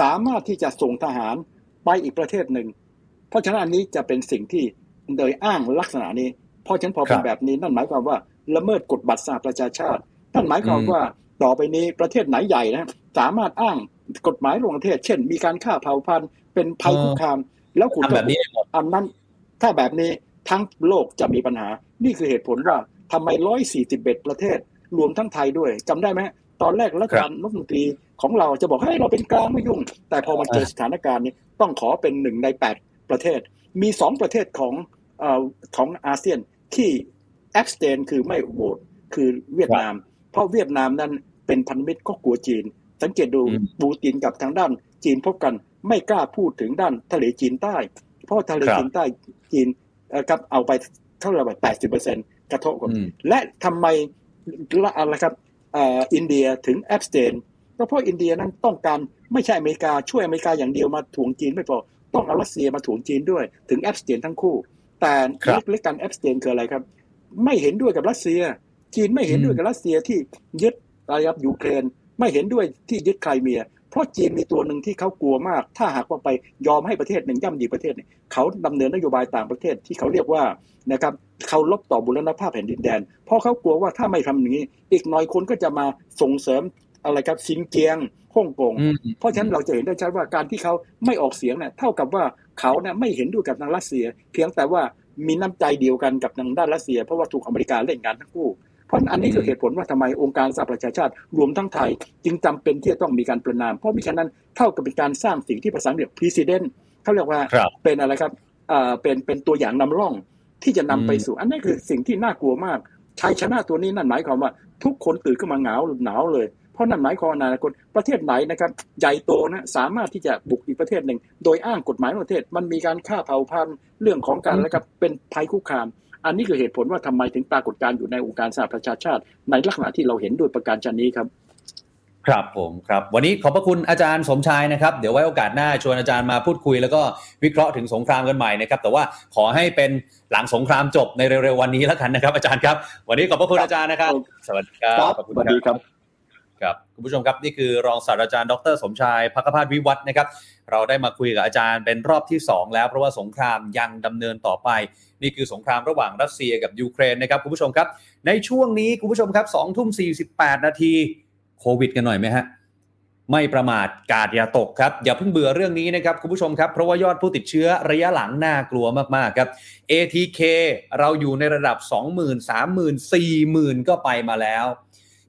สามารถที่จะส่งทหารไปอีกประเทศหนึ่ง เพราะฉะนั้นอันนี้จะเป็นสิ่งที่โดยอ้างลักษณะนี้ เพราะฉะนั้นพอเป็นแบบนี้นั่นหมายความว่าละเมิดกฎบัตรสหประชาชาตินั่นหมายความว่าต่อไปนี้ประเทศไหนใหญ่นะสามารถอ้างกฎหมายลงประเทศ เช่น มีการฆ่าเผ่าพันธุ์เป็นภัยคุกคาม แล้วคุณแบบนี้อันนั้น ถ้าแบบนี้ทั้งโลกจะมีปัญหา นี่คือเหตุผลว่าทำไมร้อยสี่สิบเอ็ดประเทศ รวมทั้งไทยด้วยจำได้ไหมตอนแรกรัฐบาลรัฐมนตรีของเราจะบอกให้เราเป็นกลางไม่ยุ่ง แต่พอมาเจอสถานการณ์นี้ต้องขอเป็นหนึ่งในแปดประเทศ มีสองประเทศของอของอาเซียนที่ abstain คือไม่โหวตคือเวียดนาม เพราะเวียดนามนั้นเป็นพันธมิตรก็กลัวจีน สังเกตดูปูตินกับทางด้านจีนพบกันไม่กล้าพูดถึงด้านทะเลจีนใต้ เพราะทะเลจีนใต้จีนครับเอาไปเท่าไหร่แปดสิบเปอร์เซ็นต์กระทบกันและทำไม อะไรครับอินเดียถึง abstain ก็เพราะอินเดียนั้นต้องการไม่ใช่อเมริกาช่วยอเมริกาอย่างเดียวมาถ่วงจีนไม่พอต้องเอารัสเซียมาถ่วงจีนด้วย ถึง abstain ทั้งคู่ แต่ลึกๆกัน abstain คืออะไรครับ ไม่เห็นด้วยกับรัสเซีย จีนไม่เห็นด้วยกับรัสเซียที่ยึดอะไรครับยูเครนไม่เห็นด้วยที่ยึดไครเมีย เพราะจีนมีตัวหนึ่งที่เขากลัวมาก ถ้าหากว่าไปยอมให้ประเทศหนึ่งย่ำยีประเทศเนี่ยเขาดำเนินนโยบายต่างประเทศที่เขาเรียกว่านะครับ เขาลบต่อบุรณภาพแผ่นดินแดน เพราะเขากลัวว่าถ้าไม่ทำอย่างนี้ อีกหน่อยคนก็จะมาส่งเสริมอะไรครับซินเจียงฮ่องกง เพราะฉะนั้นเราจะเห็นได้ชัดว่าการที่เขาไม่ออกเสียงเนี่ยเท่ากับว่าเขาเนี่ยไม่เห็นด้วยกับทางรัสเซีย เพียงแต่ว่ามีน้ำใจเดียวกันกับทางด้านรัสเซีย เพราะว่าถูกอเมริกาเล่นงานทั้งคู่เพราะอันนี้คือเหตุผลว่าทำไมองค์การสหประชาชาติรวมทั้งไทย จึงจำเป็นที่จะต้องมีการประนาม เพราะมิฉะนั้นเท่ากับเป็นการสร้างสิ่งที่ภาษาอังกฤษ precedent เขาเรียกว่าเป็นอะไรครับเป็นเป็นตัวอย่างนำร่อง ที่จะนำไปสู่ อันนี้คือสิ่งที่น่ากลัวมากชัยชนะตัวนี้นั่นหมายความว่า ทุกคนตื่นขึ้นมาหนาวหนาวเลยเพราะนั่นหมายความอนาคตประเทศไหนนะครับใหญ่โตนะสามารถที่จะบุกอีกประเทศหนึ่ง โดยอ้างกฎหมายประเทศมันมีการฆ่าเผ่าพันธุ์เรื่องของการแล้วก็เป็นภัยคุกคาม อันนี้คือเหตุผลว่าทำไมถึงปรากฏการอยู่ในองค์การสหประชาชาติ ในลักษณะที่เราเห็นโดยประการชนนี้ครับ ครับผมครับวันนี้ขอบพระคุณอาจารย์สมชายนะครับ เดี๋ยวไว้โอกาสหน้าชวนอาจารย์มาพูดคุย แล้วก็วิเคราะห์ถึงสงครามกันใหม่นะครับ แต่ว่าขอให้เป็นหลังสงครามจบในเร็วๆวันนี้แล้วกันนะครับ อาจารย์ครับ วันนี้ขอบพระคุณอาจารย์นะครับ สวัสดีครับสวัสดีครับครับคุณผู้ชมครับนี่คือรองศาสตราจารย์ดร สมชายพักพาดวิวัฒนะครับ เราได้มาคุยกับอาจารย์เป็นรอบที่ 2 แล้วเพราะว่าสงครามยังดำเนินต่อไป นี่คือสงครามระหว่างรัสเซียกับยูเครนนะครับคุณผู้ชมครับ ในช่วงนี้คุณผู้ชมครับ2ทุ่ม48นาที โควิดกันหน่อยไหมฮะไม่ประมาทกาดอย่าตกครับ อย่าเพิ่งเบื่อเรื่องนี้นะครับ คุณผู้ชมครับ เพราะว่ายอดผู้ติดเชื้อระยะหลังน่ากลัวมาก ๆ ครับ ATK เราอยู่ในระดับ 20,000 30,000 40,000 ก็ไปมาแล้ว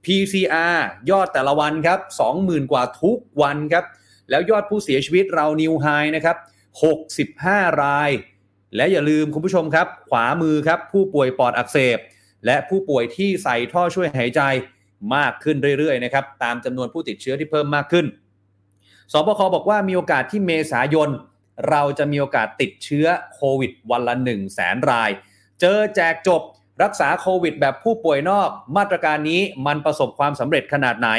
PCR ยอดแต่ละวันครับ 20,000 กว่าทุกวันครับ แล้วยอดผู้เสียชีวิตเรานิวไฮนะครับ 65 ราย และอย่าลืมคุณผู้ชมครับ ขวามือครับ ผู้ป่วยปอดอักเสบ และผู้ป่วยที่ใส่ท่อช่วยหายใจ มากขึ้นเรื่อยๆนะครับตามจำนวนผู้ติดเชื้อที่เพิ่มมากขึ้น สบคบอกว่ามีโอกาสที่เมษายน เราจะมีโอกาสติดเชื้อโควิดวันละ1 0 0 0 0แสนราย เจอแจกจบรักษาโควิดแบบผู้ป่วยนอก มาตรการนี้มันประสบความสำเร็จขนาดไหน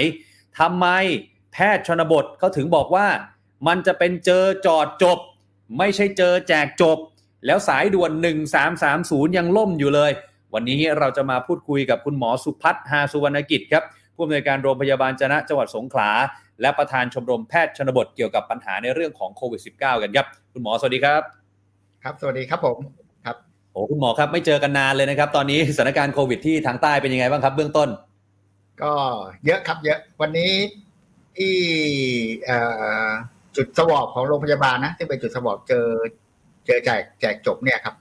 ทำไมแพทย์ชนบทเขาถึงบอกว่า มันจะเป็นเจอจอดจบ ไม่ใช่เจอแจกจบ แล้วสายด่วน 1330 ยังล่มอยู่เลย วันนี้เราจะมาพูดคุยกับคุณหมอสุพัฒน์ฮาสุวรรณกิจครับผู้อำนวยการโรงพยาบาลจนะจังหวัดสงขลา และประธานชมรมแพทย์ชนบทเกี่ยวกับปัญหาในเรื่องของโควิด -19 กันครับ คุณหมอสวัสดีครับ ครับ สวัสดีครับผมโอ้คุณหมอครับไม่เจอกันนานเลยนะครับ ตอนนี้สถานการณ์โควิดที่ทางใต้เป็นยังไงบ้างครับ เบื้องต้น ก็เยอะครับเยอะวันนี้ที่จุดสวอปของโรงพยาบาลนะที่เป็นจุดสวอปเจอเจอแจกแจกจบเนี่ยครับ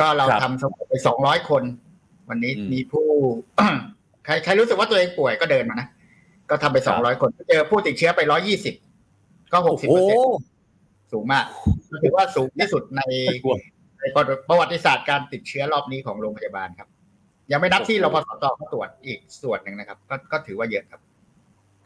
ก็เราทำสวอปไปสองร้อยคน วันนี้มีผู้ใครใครรู้สึกว่าตัวเองป่วยก็เดินมานะก็ก็ทำไปสองร้อยคนเจอผู้ติดเชื้อไปร้อยี่สิบก็หกสิบเปอร์เซ็นต์สูงมากถือว่าสูงที่สุดในในประวัติศาสตร์การติดเชื้อรอบนี้ของโรงพยาบาลครับ ยังไม่นับที่รพสตเขาตรวจอีกส่วนหนึ่งนะครับ ก็ก็ถือว่าเยอะครับ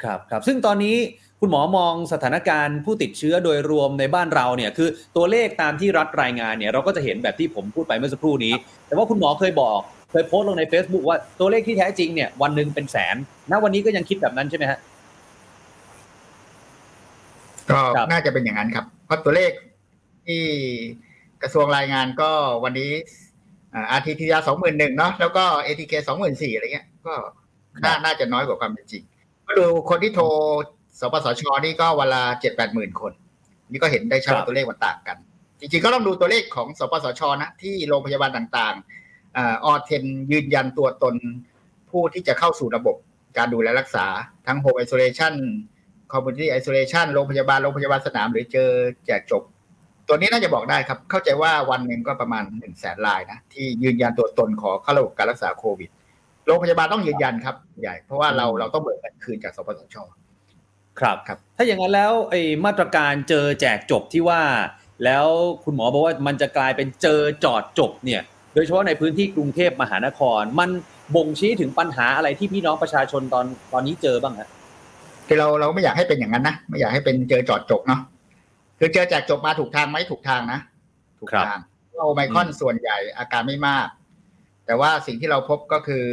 ครับครับ ซึ่งตอนนี้ คุณหมอมองสถานการณ์ผู้ติดเชื้อโดยรวมในบ้านเราเนี่ยคือตัวเลขตามที่รัฐรายงานเนี่ยเราก็จะเห็นแบบที่ผมพูดไปเมื่อสักครู่นี้ แต่ว่าคุณหมอเคยบอกเคยโพสต์ลงใน Facebook ว่าตัวเลขที่แท้จริงเนี่ยวันหนึ่งเป็นแสนณวันนี้ก็ยังคิดแบบนั้นใช่ไหมฮะก็น่าจะเป็นอย่างนั้นครับ เพราะตัวเลขที่กระทรวงรายงานก็วันนี้ RT-PCR สองหมื่นหนึ่งเนาะแล้วก็ ATK สองหมื่นสี่อะไรเงี้ย ก็น่าน่าจะน้อยกว่าความเป็นจริง ก็ดูคนที่โทร สปสชนี่ก็วันละเจ็ดแปดหมื่นคน นี่ก็เห็นได้ชัดตัวเลขมันต่างกัน จริงๆก็ต้องดูตัวเลขของสปสชนะที่โรงพยาบาลต่างๆ authen ยืนยันตัวตนผู้ที่จะเข้าสู่ระบบการดูแลรักษาทั้ง home isolation community isolation โรงพยาบาลโรงพยาบาลสนามหรือเจอแจกจบ ตัวนี้น่าจะบอกได้ครับ เข้าใจว่าวันหนึ่งก็ประมาณหนึ่งแสนรายนะ ที่ยืนยันตัวตนขอเข้าระบบการรักษาโควิดโรงพยาบาลต้องยืนยันครับใหญ่เพราะว่าเราเราต้องเบิกเงินคืนจากสปสช ครับครับถ้าอย่างนั้นแล้วไอ้มาตรการเจอแจกจบที่ว่า แล้วคุณหมอบอกว่ามันจะกลายเป็นเจอจอดจบเนี่ยโดยเฉพาะในพื้นที่กรุงเทพมหานคร มันบ่งชี้ถึงปัญหาอะไรที่พี่น้องประชาชนตอนตอนนี้เจอบ้างฮะคือเราเราไม่อยากให้เป็นอย่างนั้นนะไม่อยากให้เป็นเจอจอดจบเนาะคือเจอแจกจบมาถูกทางไหมถูกทางนะถูกทางโอไมคอนส่วนใหญ่อาการไม่มาก แต่ว่าสิ่งที่เราพบก็คือ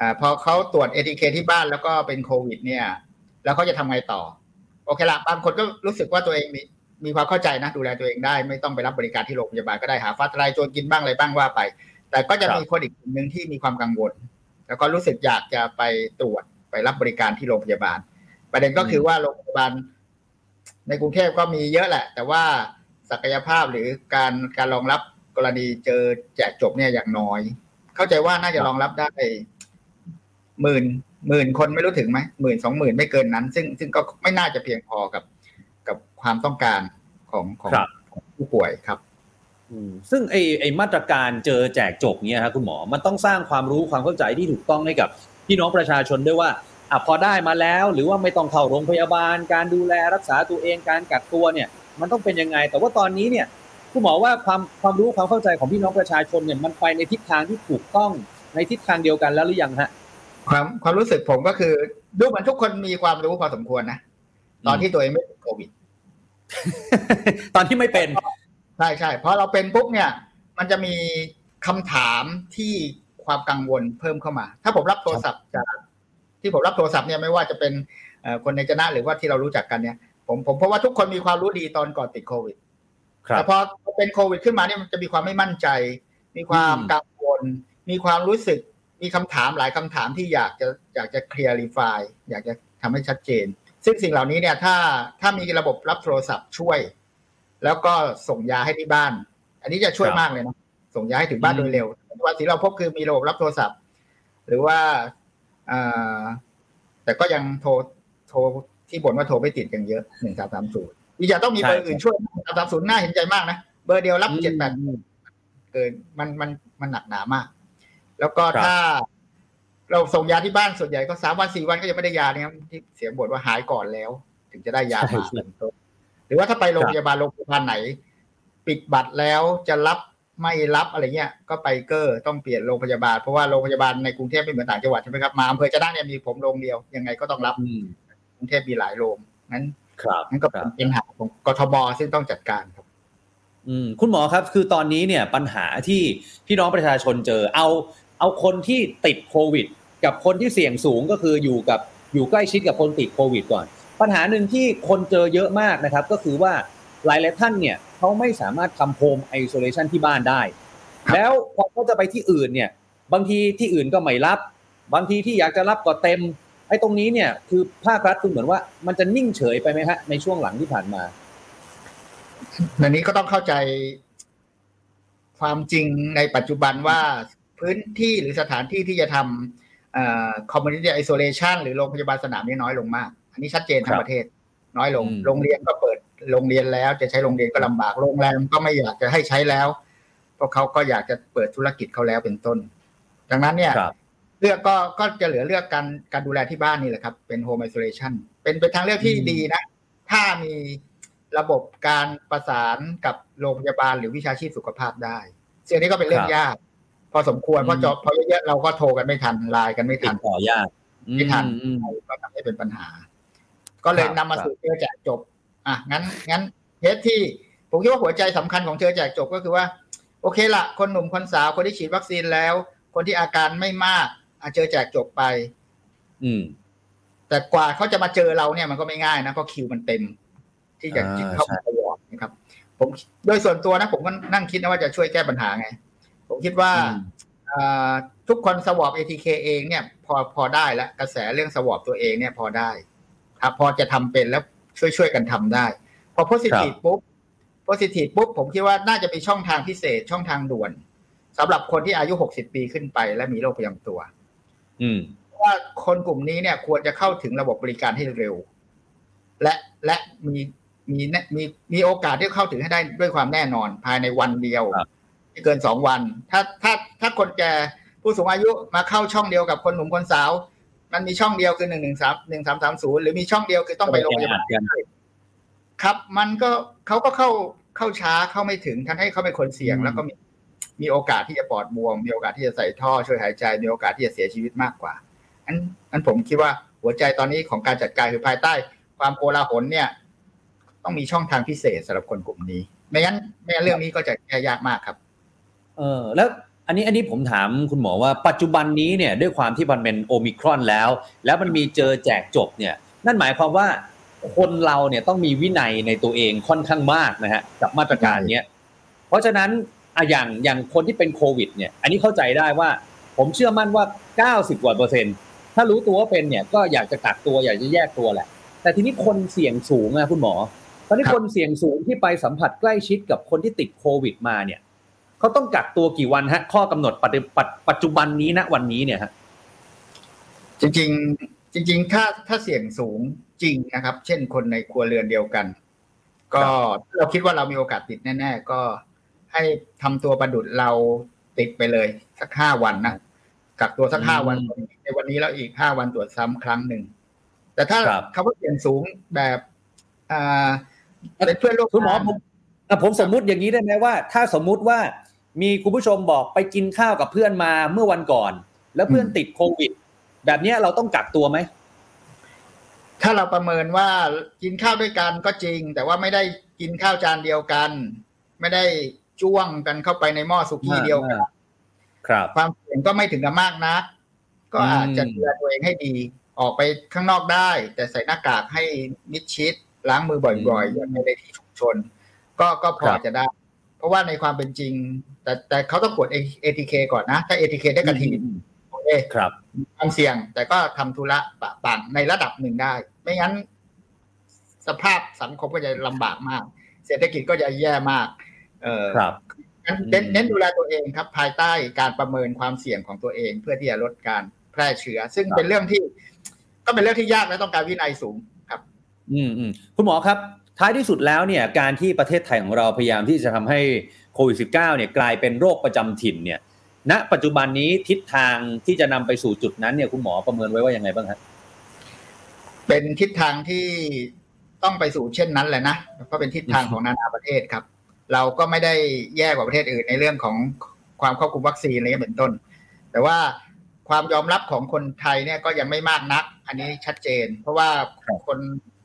อ่าพอเขาตรวจเอทีเคที่บ้านแล้วก็เป็นโควิด เนี่ย แล้วเขาจะทำไงต่อ โอเคละบางคนก็รู้สึกว่าตัวเองมีมีความเข้าใจนะ ดูแลตัวเองได้ ไม่ต้องไปรับบริการที่โรงพยาบาลก็ได้หาฟ้าทลายโจรกินบ้างอะไรบ้างว่าไป แต่ก็จะมีคนอีกกลุ่มหนึ่งที่มีความกังวล แล้วก็รู้สึกอยากจะไปตรวจไปรับบริการที่โรงพยาบาล ประเด็นก็คือว่าโรงพยาบาล ในกรุงเทพก็มีเยอะแหละ แต่ว่าศักยภาพหรือการการรองรับกรณีเจอแจกจบเนี่ยอย่างน้อย เข้าใจว่าน่าจะรองรับได้หมื่น หมื่นคนไม่รู้ถึงไหมหมื่นสองหมื่นไม่เกินนั้น ซึ่งซึ่งก็ไม่น่าจะเพียงพอกับกับความต้องการของของผู้ป่วยครับซึ่งไอไอมาตรการเจอแจกจบเนี่ยครับคุณหมอ มันต้องสร้างความรู้ความเข้าใจที่ถูกต้องให้กับพี่น้องประชาชนด้วยว่าอะพอได้มาแล้ว หรือว่าไม่ต้องเข้าโรงพยาบาล การดูแลรักษาตัวเองการกักตัวเนี่ย มันต้องเป็นยังไง แต่ว่าตอนนี้เนี่ยคุณหมอว่าความความรู้ความเข้าใจของพี่น้องประชาชนเนี่ยมันไปในทิศทางที่ถูกต้องในทิศทางเดียวกันแล้วหรือยังฮะ ความความรู้สึกผมก็คือ ดูเหมือนทุกคนมีความรู้พอสมควรนะ ตอนที่ตัวเองไม่ติดโควิด ตอนที่ไม่เป็น ใช่ใช่เพราะเราเป็นปุ๊บเนี่ย มันจะมีคำถามที่ความกังวลเพิ่มเข้ามา ถ้าผมรับโทรศัพท์จากที่ผมรับโทรศัพท์เนี่ยไม่ว่าจะเป็นคนในจนะหรือว่าที่เรารู้จักกันเนี่ยผมผมเพราะว่าทุกคนมีความรู้ดีตอนก่อนติดโควิดแต่พอเป็นโควิดขึ้นมาเนี่ยมันจะมีความไม่มั่นใจ มีความกังวล มีความรู้สึก มีคำถามหลายคำถามที่อยากจะอยากจะ clarify อยากจะทำให้ชัดเจน ซึ่งสิ่งเหล่านี้เนี่ยถ้าถ้ามีระบบรับโทรศัพท์ช่วย แล้วก็ส่งยาให้ที่บ้าน อันนี้จะช่วยมากเลยนะส่งยาให้ถึงบ้านโดยเร็ววันที่เราพบคือมีระบบรับโทรศัพท์ หรือว่าแต่ก็ยังโทรโทรที่บ่นว่าโทรไม่ติดยังเยอะหนึ่งสามสามศูนย์อีกอย่างต้องมีเบอร์อื่นช่วยสามสามศูนย์น่าเห็นใจมากนะเบอร์เดียวรับเจ็ดแปดเกินมันมันมันหนักหนามาก แล้วก็ถ้า เราส่งยาที่บ้านส่วนใหญ่ก็สามวันสี่วันก็ยังไม่ได้ยาเนี่ยที่เสียงบ่นว่าหายก่อนแล้ว ถึงจะได้ยามาเป็นต้นหรือว่าถ้าไปโรงพยาบาลโรงพยาบาลไหน ปิดบัตรแล้วจะรับไม่รับอะไรเงี้ย ก็ไปเกอร์ต้องเปลี่ยนโรงพยาบาลเพราะว่าโรงพยาบาลในกรุงเทพไม่เหมือนต่างจังหวัดใช่ไหมครับมาอำเภอจะได้เนี่ยมีผมโรงเดียวยังไงก็ต้องรับกรุงเทพมีหลายโรงนั้นนั่นก็เป็นปัญหาของกทบซึ่งต้องจัดการครับ อืมคุณหมอครับ คือตอนนี้เนี่ยปัญหาที่พี่น้องประชาชนเจอ เอา เอาคนที่ติดโควิด กับคนที่เสี่ยงสูงก็คืออยู่กับอยู่ใกล้ชิดกับคนติดโควิดก่อน ปัญหาหนึ่งที่คนเจอเยอะมากนะครับ ก็คือว่าหลายหลายท่านเนี่ยเขาไม่สามารถทำโฮมไอโซเลชันที่บ้านได้ แล้วพอเขาจะไปที่อื่นเนี่ย บางทีที่อื่นก็ไม่รับ บางทีที่อยากจะรับก็เต็มไอ้ตรงนี้เนี่ยคือภาครัฐคุณเหมือนว่า มันจะนิ่งเฉยไปไหมฮะในช่วงหลังที่ผ่านมาอันนี้ก็ต้องเข้าใจความจริงในปัจจุบันว่า พื้นที่หรือสถานที่ที่จะทำ community isolation หรือโรงพยาบาลสนามนี่น้อยลงมาก อันนี้ชัดเจนทั้งประเทศ น้อยลง โรงเรียนก็เปิดโรงเรียนแล้ว จะใช้โรงเรียนก็ลำบากโรงแรมก็ไม่อยากจะให้ใช้แล้ว เพราะเขาก็อยากจะเปิดธุรกิจเขาแล้วเป็นต้น ดังนั้นเนี่ยเลือกก็ก็จะเหลือเลือกการการดูแลที่บ้านนี่แหละครับ เป็น home isolation เป็นเป็นทางเลือกที่ดีนะ ถ้ามีระบบการประสานกับโรงพยาบาลหรือวิชาชีพสุขภาพได้สิ่งนี้ก็เป็นเรื่องยาก พอสมควรเพราะจอพอเยอะๆเราก็โทรกันไม่ทันไลน์กันไม่ติทัดนต่อยากไม่ทันอืมก็ทำให้เป็นปัญหา ก็เลยครับนำมาสู่เจอแจกจบ อะงั้นงั้นเทสที่ผมคิดว่าหัวใจสำคัญของเจอแจกจบก็คือว่า โอเคละคนหนุ่มคนสาวคนที่ฉีดวัคซีนแล้ว คนที่อาการไม่มากอะเจอแจกจบไป อืม แต่กว่าเขาจะมาเจอเราเนี่ยมันก็ไม่ง่ายนะเพราะคิวมันเต็ม ที่จะอ่าเข้ามาตลอดนะครับ ผมโดยส่วนตัวนะผมก็นั่งคิดนะว่าจะช่วยแก้ปัญหาไง ผมคิดว่าอืมอ่าทุกคนสวอป ATK เองเนี่ย พอพอได้แล้วกระแสเรื่องสวอปตัวเองเนี่ยพอได้ครับพอจะทำเป็นแล้วช่วยช่วยกันทำได้ พอ positive ปุ๊บ positive ปุ๊บผมคิดว่าน่าจะมีช่องทางพิเศษช่องทางด่วนสำหรับคนที่อายุ 60 ปีขึ้นไป และมีโรคประจำตัวอืมเพราะว่าคนกลุ่มนี้เนี่ย ควรจะเข้าถึงระบบบริการให้เร็ว และและมีมีแน่มีมีโอกาสที่เข้าถึงให้ได้ด้วยความแน่นอนภายในวันเดียวครับไม่ เกินสองวัน ถ้าถ้าถ้าคนแก่ผู้สูงอายุมาเข้าช่องเดียวกับคนหนุ่มคนสาว มันมีช่องเดียวคือหนึ่งหนึ่งสามหนึ่งสามสามศูนย์หรือมีช่องเดียวคือต้องไปโรงพยาบาลกันครับมันก็เขาก็เข้าเข้าช้าเข้าไม่ถึงท่านให้เขาเป็นคนเสี่ยงอืมแล้วก็มีมีโอกาสที่จะปอดบวม มีโอกาสที่จะใส่ท่อช่วยหายใจ มีโอกาสที่จะเสียชีวิตมากกว่า อันอันผมคิดว่าหัวใจตอนนี้ของการจัดการคือภายใต้ ความโกลาหลเนี่ย ต้องมีช่องทางพิเศษสำหรับคนกลุ่มนี้ ไม่งั้นไม่งั้นเรื่องนี้ก็จะแก้ยากมากครับ เออแล้วอันนี้อันนี้ผมถามคุณหมอว่าปัจจุบันนี้เนี่ยด้วยความที่มันเป็นโอมิครอนแล้ว แล้วมันมีเจอแจกจบเนี่ย นั่นหมายความว่าคนเราเนี่ยต้องมีวินัยในตัวเองค่อนข้างมากนะฮะกับมาตรการเนี้ยเพราะฉะนั้นอะอย่างอย่างคนที่เป็นโควิดเนี่ย อันนี้เข้าใจได้ว่า ผมเชื่อมั่นว่า 90กว่าเปอร์เซ็นต์ถ้ารู้ตัวว่าเป็นเนี่ยก็อยากจะกักตัวอยากจะแยกตัวแหละ แต่ทีนี้คนเสี่ยงสูงอะคุณหมอ ตอนนี้ครับคนเสี่ยงสูงที่ไปสัมผัสใกล้ชิดกับคนที่ติดโควิดมาเนี่ย เขาต้องกักตัวกี่วันฮะ ข้อกำหนดปฏิปัจปัจจุบันนี้ณวันนี้เนี่ยฮะจริง ๆ จริง ๆ ถ้าถ้าเสี่ยงสูงจริงนะครับ เช่นคนในครัวเรือนเดียวกัน ก็ถ้าเราคิดว่าเรามีโอกาสติดแน่ ๆ ก็ให้ทำตัวประดุดเราติดไปเลย สักห้าวันนะกักตัวสักห้าวันอืมในวันนี้แล้วอีกห้าวันตรวจซ้ำครั้งหนึ่งแต่ถ้าครับคำว่าเสี่ยงสูงแบบอ่าเป็นเพื่อนร่วมคุณหมองานผมอะผมสมมุติอย่างนี้ได้ไหมว่า ถ้าสมมุติว่า มีคุณผู้ชมบอกไปกินข้าวกับเพื่อนมาเมื่อวันก่อน แล้วเพื่อนติดโควิด แบบเนี้ยเราต้องกักตัวไหมถ้าเราประเมินว่ากินข้าวด้วยกันก็จริง แต่ว่าไม่ได้กินข้าวจานเดียวกัน ไม่ได้จ้วงกันเข้าไปในหม้อสุกี้เดียวกันครับ ความเสี่ยงก็ไม่ถึงกับมากนักก็อาจจะอืมดูแลตัวเองให้ดี ออกไปข้างนอกได้ แต่ใส่หน้ากากให้มิดชิดล้างมือบ่อยๆอย่าไปในที่ชุมชน ก็ก็พอจะได้เพ ราะว่าในความเป็นจริง แต่แต่เขาต้องกด ATK ก่อนนะ ถ้า ATK ได้กระทีอืมโอเคครับความเสี่ยง แต่ก็ทำธุระปะปังในระดับหนึ่งได้ ไม่งั้น สภาพสังคมก็จะลำบากมาก เศรษฐกิจก็จะแย่มาก เออครับงั้นเน้นอืมเน้นดูแลตัวเองครับ ภายใต้การประเมินความเสี่ยงของตัวเอง เพื่อที่จะลดการแพร่เชื้อ ซึ่งเป็นเรื่องที่ ก็เป็นเรื่องที่ยากและต้องการวินัยสูงครับ อืมอืมคุณหมอครับ ท้ายที่สุดแล้วเนี่ยการที่ประเทศไทยของเราพยายามที่จะทำให้โควิด -19 เนี่ยกลายเป็นโรคประจำถิ่นเนี่ยณปัจจุบันนี้ทิศทางที่จะนำไปสู่จุดนั้นเนี่ยคุณหมอประเมินไว้ว่ายังไงบ้างครับเป็นทิศทางที่ต้องไปสู่เช่นนั้นแหละนะเพราะเป็นทิศทางของนานาประเทศครับ เราก็ไม่ได้แย่กว่าประเทศอื่นในเรื่องของความควบคุมวัคซีนอะไรเงี้ยเป็นต้น แต่ว่าความยอมรับของคนไทยเนี่ยก็ยังไม่มากนัก อันนี้ชัดเจน เพราะว่าครับคน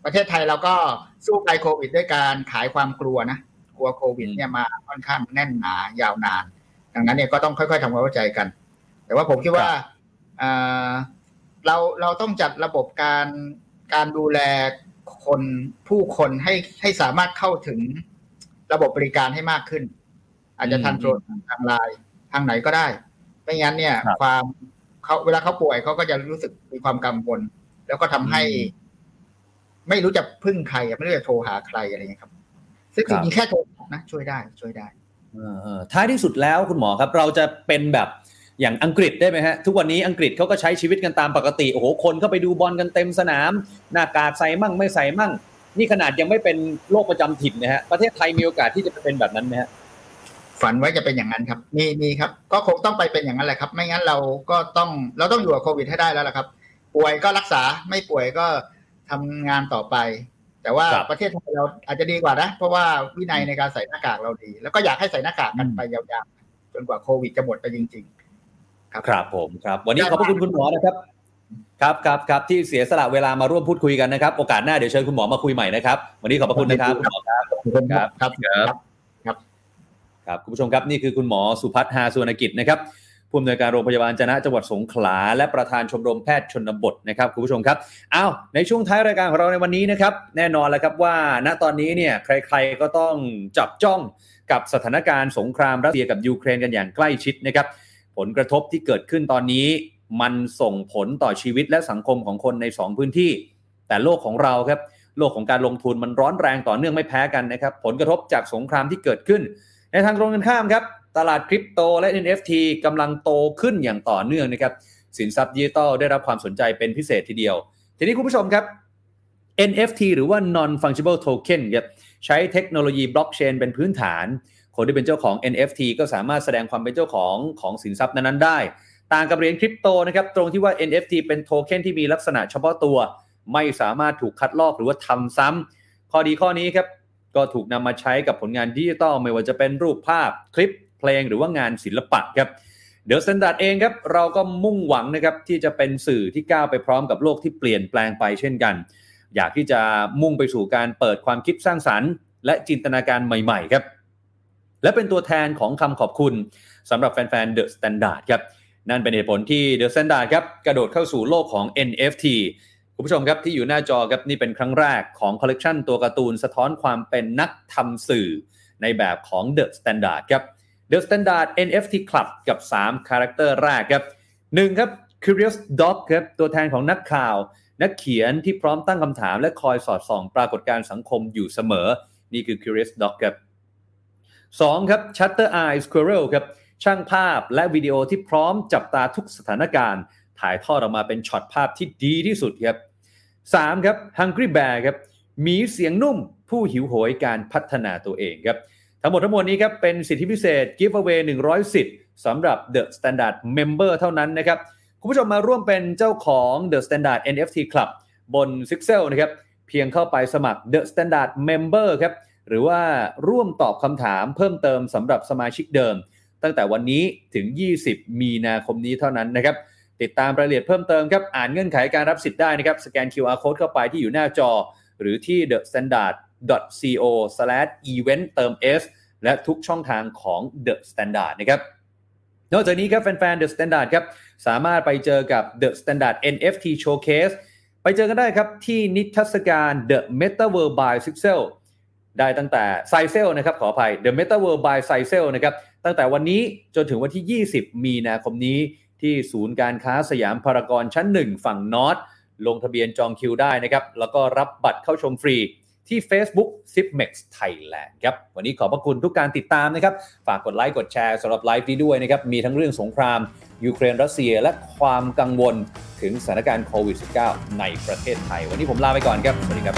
ประเทศไทยเราก็สู้ภัยโควิด ด้วยการขายความกลัวนะกลัวโควิดเนี่ยมาค่อนข้างแน่นหนายาวนาน ดังนั้นเนี่ยก็ต้องค่อยๆทำความเข้าใจกัน แต่ว่าผมคิดว่าอ่าเราเราต้องจัดระบบการการดูแลคนผู้คนให้ให้สามารถเข้าถึงระบบบริการให้มากขึ้น อาจจะอืมทางโทรศัพท์ทางไลน์ทางไหนก็ได้ ไม่งั้นเนี่ยครับความเขาเวลาเขาป่วยเขาก็จะรู้สึกมีความกังวลแล้วก็ทำให้อืม ไม่รู้จะพึ่งใครอะไม่รู้จะโทรหาใครอะไรอย่างเงี้ยครับ ซึ่งครัจบริงๆแค่โทรนะช่วยได้ช่วยได้เออเออท้ายที่สุดแล้วคุณหมอครับ เราจะเป็นแบบอย่างอังกฤษได้ไหมฮะ ทุกวันนี้อังกฤษเขาก็ใช้ชีวิตกันตามปกติโอ้โหคนเข้าไปดูบอลกันเต็มสนาม หน้ากากใส่มั่งไม่ใส่มั่ง นี่ขนาดยังไม่เป็นโรคประจำถิ่นนะฮะประเทศไทยมีโอกาสที่จะเป็นแบบนั้นไหมฮะฝันไว้จะเป็นอย่างนั้นครับมีมีครับ ก็คงต้องไปเป็นอย่างนั้นแหละครับ ไม่งั้นเราก็ต้องเราต้องอยู่กับโควิดให้ได้แล้วล่ะครับ ป่วยก็รักษาไม่ป่วยก็ ทำงานต่อไป แต่ว่าครับประเทศไทยเราอาจจะดีกว่านะ เพราะว่าวินัยในการใส่หน้ากากเราดี แล้วก็อยากให้ใส่หน้ากากกันไปยาวๆจนกว่าโควิดจะหมดไปจริง ๆ ครับครับผมครับ วันนี้ขอบพระคุณคุณหมอนะครับ ครับครับครับที่เสียสละเวลามาร่วมพูดคุยกันนะครับ โอกาสหน้าเดี๋ยวเชิญคุณหมอมาคุยใหม่นะครับ วันนี้ขอบพระคุณนะครับคุณหมอครับครับครับครับครับคุณผู้ชมครับนี่คือคุณหมอสุพัฒน์ฮาสุวรรณกิจนะครับ ผู้อำนวยการโรงพยาบาลจนะจังหวัดสงขลา และประธานชมรมแพทย์ชนบทนะครับคุณผู้ชมครับอ้าวในช่วงท้ายรายการของเราในวันนี้นะครับแน่นอนแล้วครับว่า ณตอนนี้เนี่ยใครๆก็ต้องจับจ้องกับสถานการณ์สงครามรัสเซียกับยูเครนกันอย่างใกล้ชิดนะครับผลกระทบที่เกิดขึ้นตอนนี้ มันส่งผลต่อชีวิตและสังคมของคนใน 2 พื้นที่ แต่โลกของเราครับโลกของการลงทุนมันร้อนแรงต่อเนื่องไม่แพ้กันนะครับผลกระทบจากสงครามที่เกิดขึ้น ในทางตรงกันข้ามครับ ตลาดคริปโตและ NFT กำลังโตขึ้นอย่างต่อเนื่องนะครับ สินทรัพย์ดิจิตอลได้รับความสนใจเป็นพิเศษทีเดียว ทีนี้คุณผู้ชมครับ NFT หรือว่า non fungible token ครับใช้เทคโนโลยีบล็อกเชนเป็นพื้นฐาน คนที่เป็นเจ้าของ NFT ก็สามารถแสดงความเป็นเจ้าของของสินทรัพย์นั้นๆได้ ต่างกับเหรียญคริปโตนะครับตรงที่ว่า NFT เป็นโทเค็นที่มีลักษณะเฉพาะตัว ไม่สามารถถูกคัดลอกหรือว่าทำซ้ำข้อดีข้อนี้ครับก็ถูกนำมาใช้กับผลงานดิจิตอลไม่ว่าจะเป็นรูปภาพคลิป เพลงหรือว่างานศิลปะครับ THE STANDARD เองครับเราก็มุ่งหวังนะครับที่จะเป็นสื่อที่ก้าวไปพร้อมกับโลกที่เปลี่ยนแปลงไปเช่นกัน อยากที่จะมุ่งไปสู่การเปิดความคิดสร้างสรรค์ และจินตนาการใหม่ๆครับและเป็นตัวแทนของคำขอบคุณสำหรับแฟนๆ The Standard ครับนั่นเป็นเหตุผลที่ The Standard ครับกระโดดเข้าสู่โลกของ NFT คุณผู้ชมครับที่อยู่หน้าจอครับนี่เป็นครั้งแรกของคอลเลกชันตัวการ์ตูนสะท้อนความเป็นนักทำสื่อในแบบของ The Standard ครับ The Standard NFT Club กับ 3 character แรกครับ1ครับ Curious Dog ครับตัวแทนของนักข่าว นักเขียนที่พร้อมตั้งคำถาม และคอยสอดส่อง ปรากฏการณ์สังคมอยู่เสมอ นี่คือ Curious Dog ครับ2ครับ Shutter Eye Squirrel ครับช่างภาพและวิดีโอที่พร้อมจับตาทุกสถานการณ์ ถ่ายทอดออกมาเป็นช็อตภาพที่ดีที่สุดครับ 3 ครับ Hungry Bear ครับหมีเสียงนุ่มผู้หิวโหยการพัฒนาตัวเองครับ ทั้งหมดทั้งมวลนี้ครับเป็นสิทธิพิเศษ Giveaway 100 สิทธิ์สำหรับ The Standard Member เท่านั้นนะครับ คุณผู้ชมมาร่วมเป็นเจ้าของ The Standard NFT Club บน Sixel นะครับ เพียงเข้าไปสมัคร The Standard Member ครับ หรือว่าร่วมตอบคำถามเพิ่มเติมสำหรับสมาชิกเดิม ตั้งแต่วันนี้ถึง 20 มีนาคมนี้เท่านั้นนะครับ ติดตามรายละเอียดเพิ่มเติมครับ อ่านเงื่อนไขการรับสิทธิ์ได้นะครับ สแกน QR code เข้าไปที่อยู่หน้าจอ หรือที่ co/event เติม s และทุกช่องทางของ The Standard นะครับนอกจากนี้ครับแฟนๆ The Standard ครับสามารถไปเจอกับ The Standard NFT Showcase ไปเจอกันได้ครับที่นิทรรศการ The Metaverse by Sixel ได้ตั้งแต่ s i เซลนะครับขออภัย The Metaverse by s i เซลนะครับตั้งแต่วันนี้จนถึงวันที่ 20 มีนาคมนี้ที่ศูนย์การค้าสยามพารากอนชั้น 1 ฝั่งนอตลงทะเบียนจองคิวได้นะครับแล้วก็รับบัตรเข้าชมฟรี ที่ Facebook s i p m e x Thailand ครับ วันนี้ขอบพระคุณทุกการติดตามนะครับ ฝากกดไลค์กดแชร์สำหรับไลฟ์นี้ด้วยนะครับ มีทั้งเรื่องสงคราม ยูเครนรัสเซีย และความกังวลถึงสถานการณ์โควิด -19 ในประเทศไทย วันนี้ผมลาไปก่อนครับ สวัสดีครับ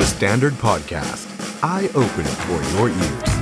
The Standard Podcast, eye Open for your ears.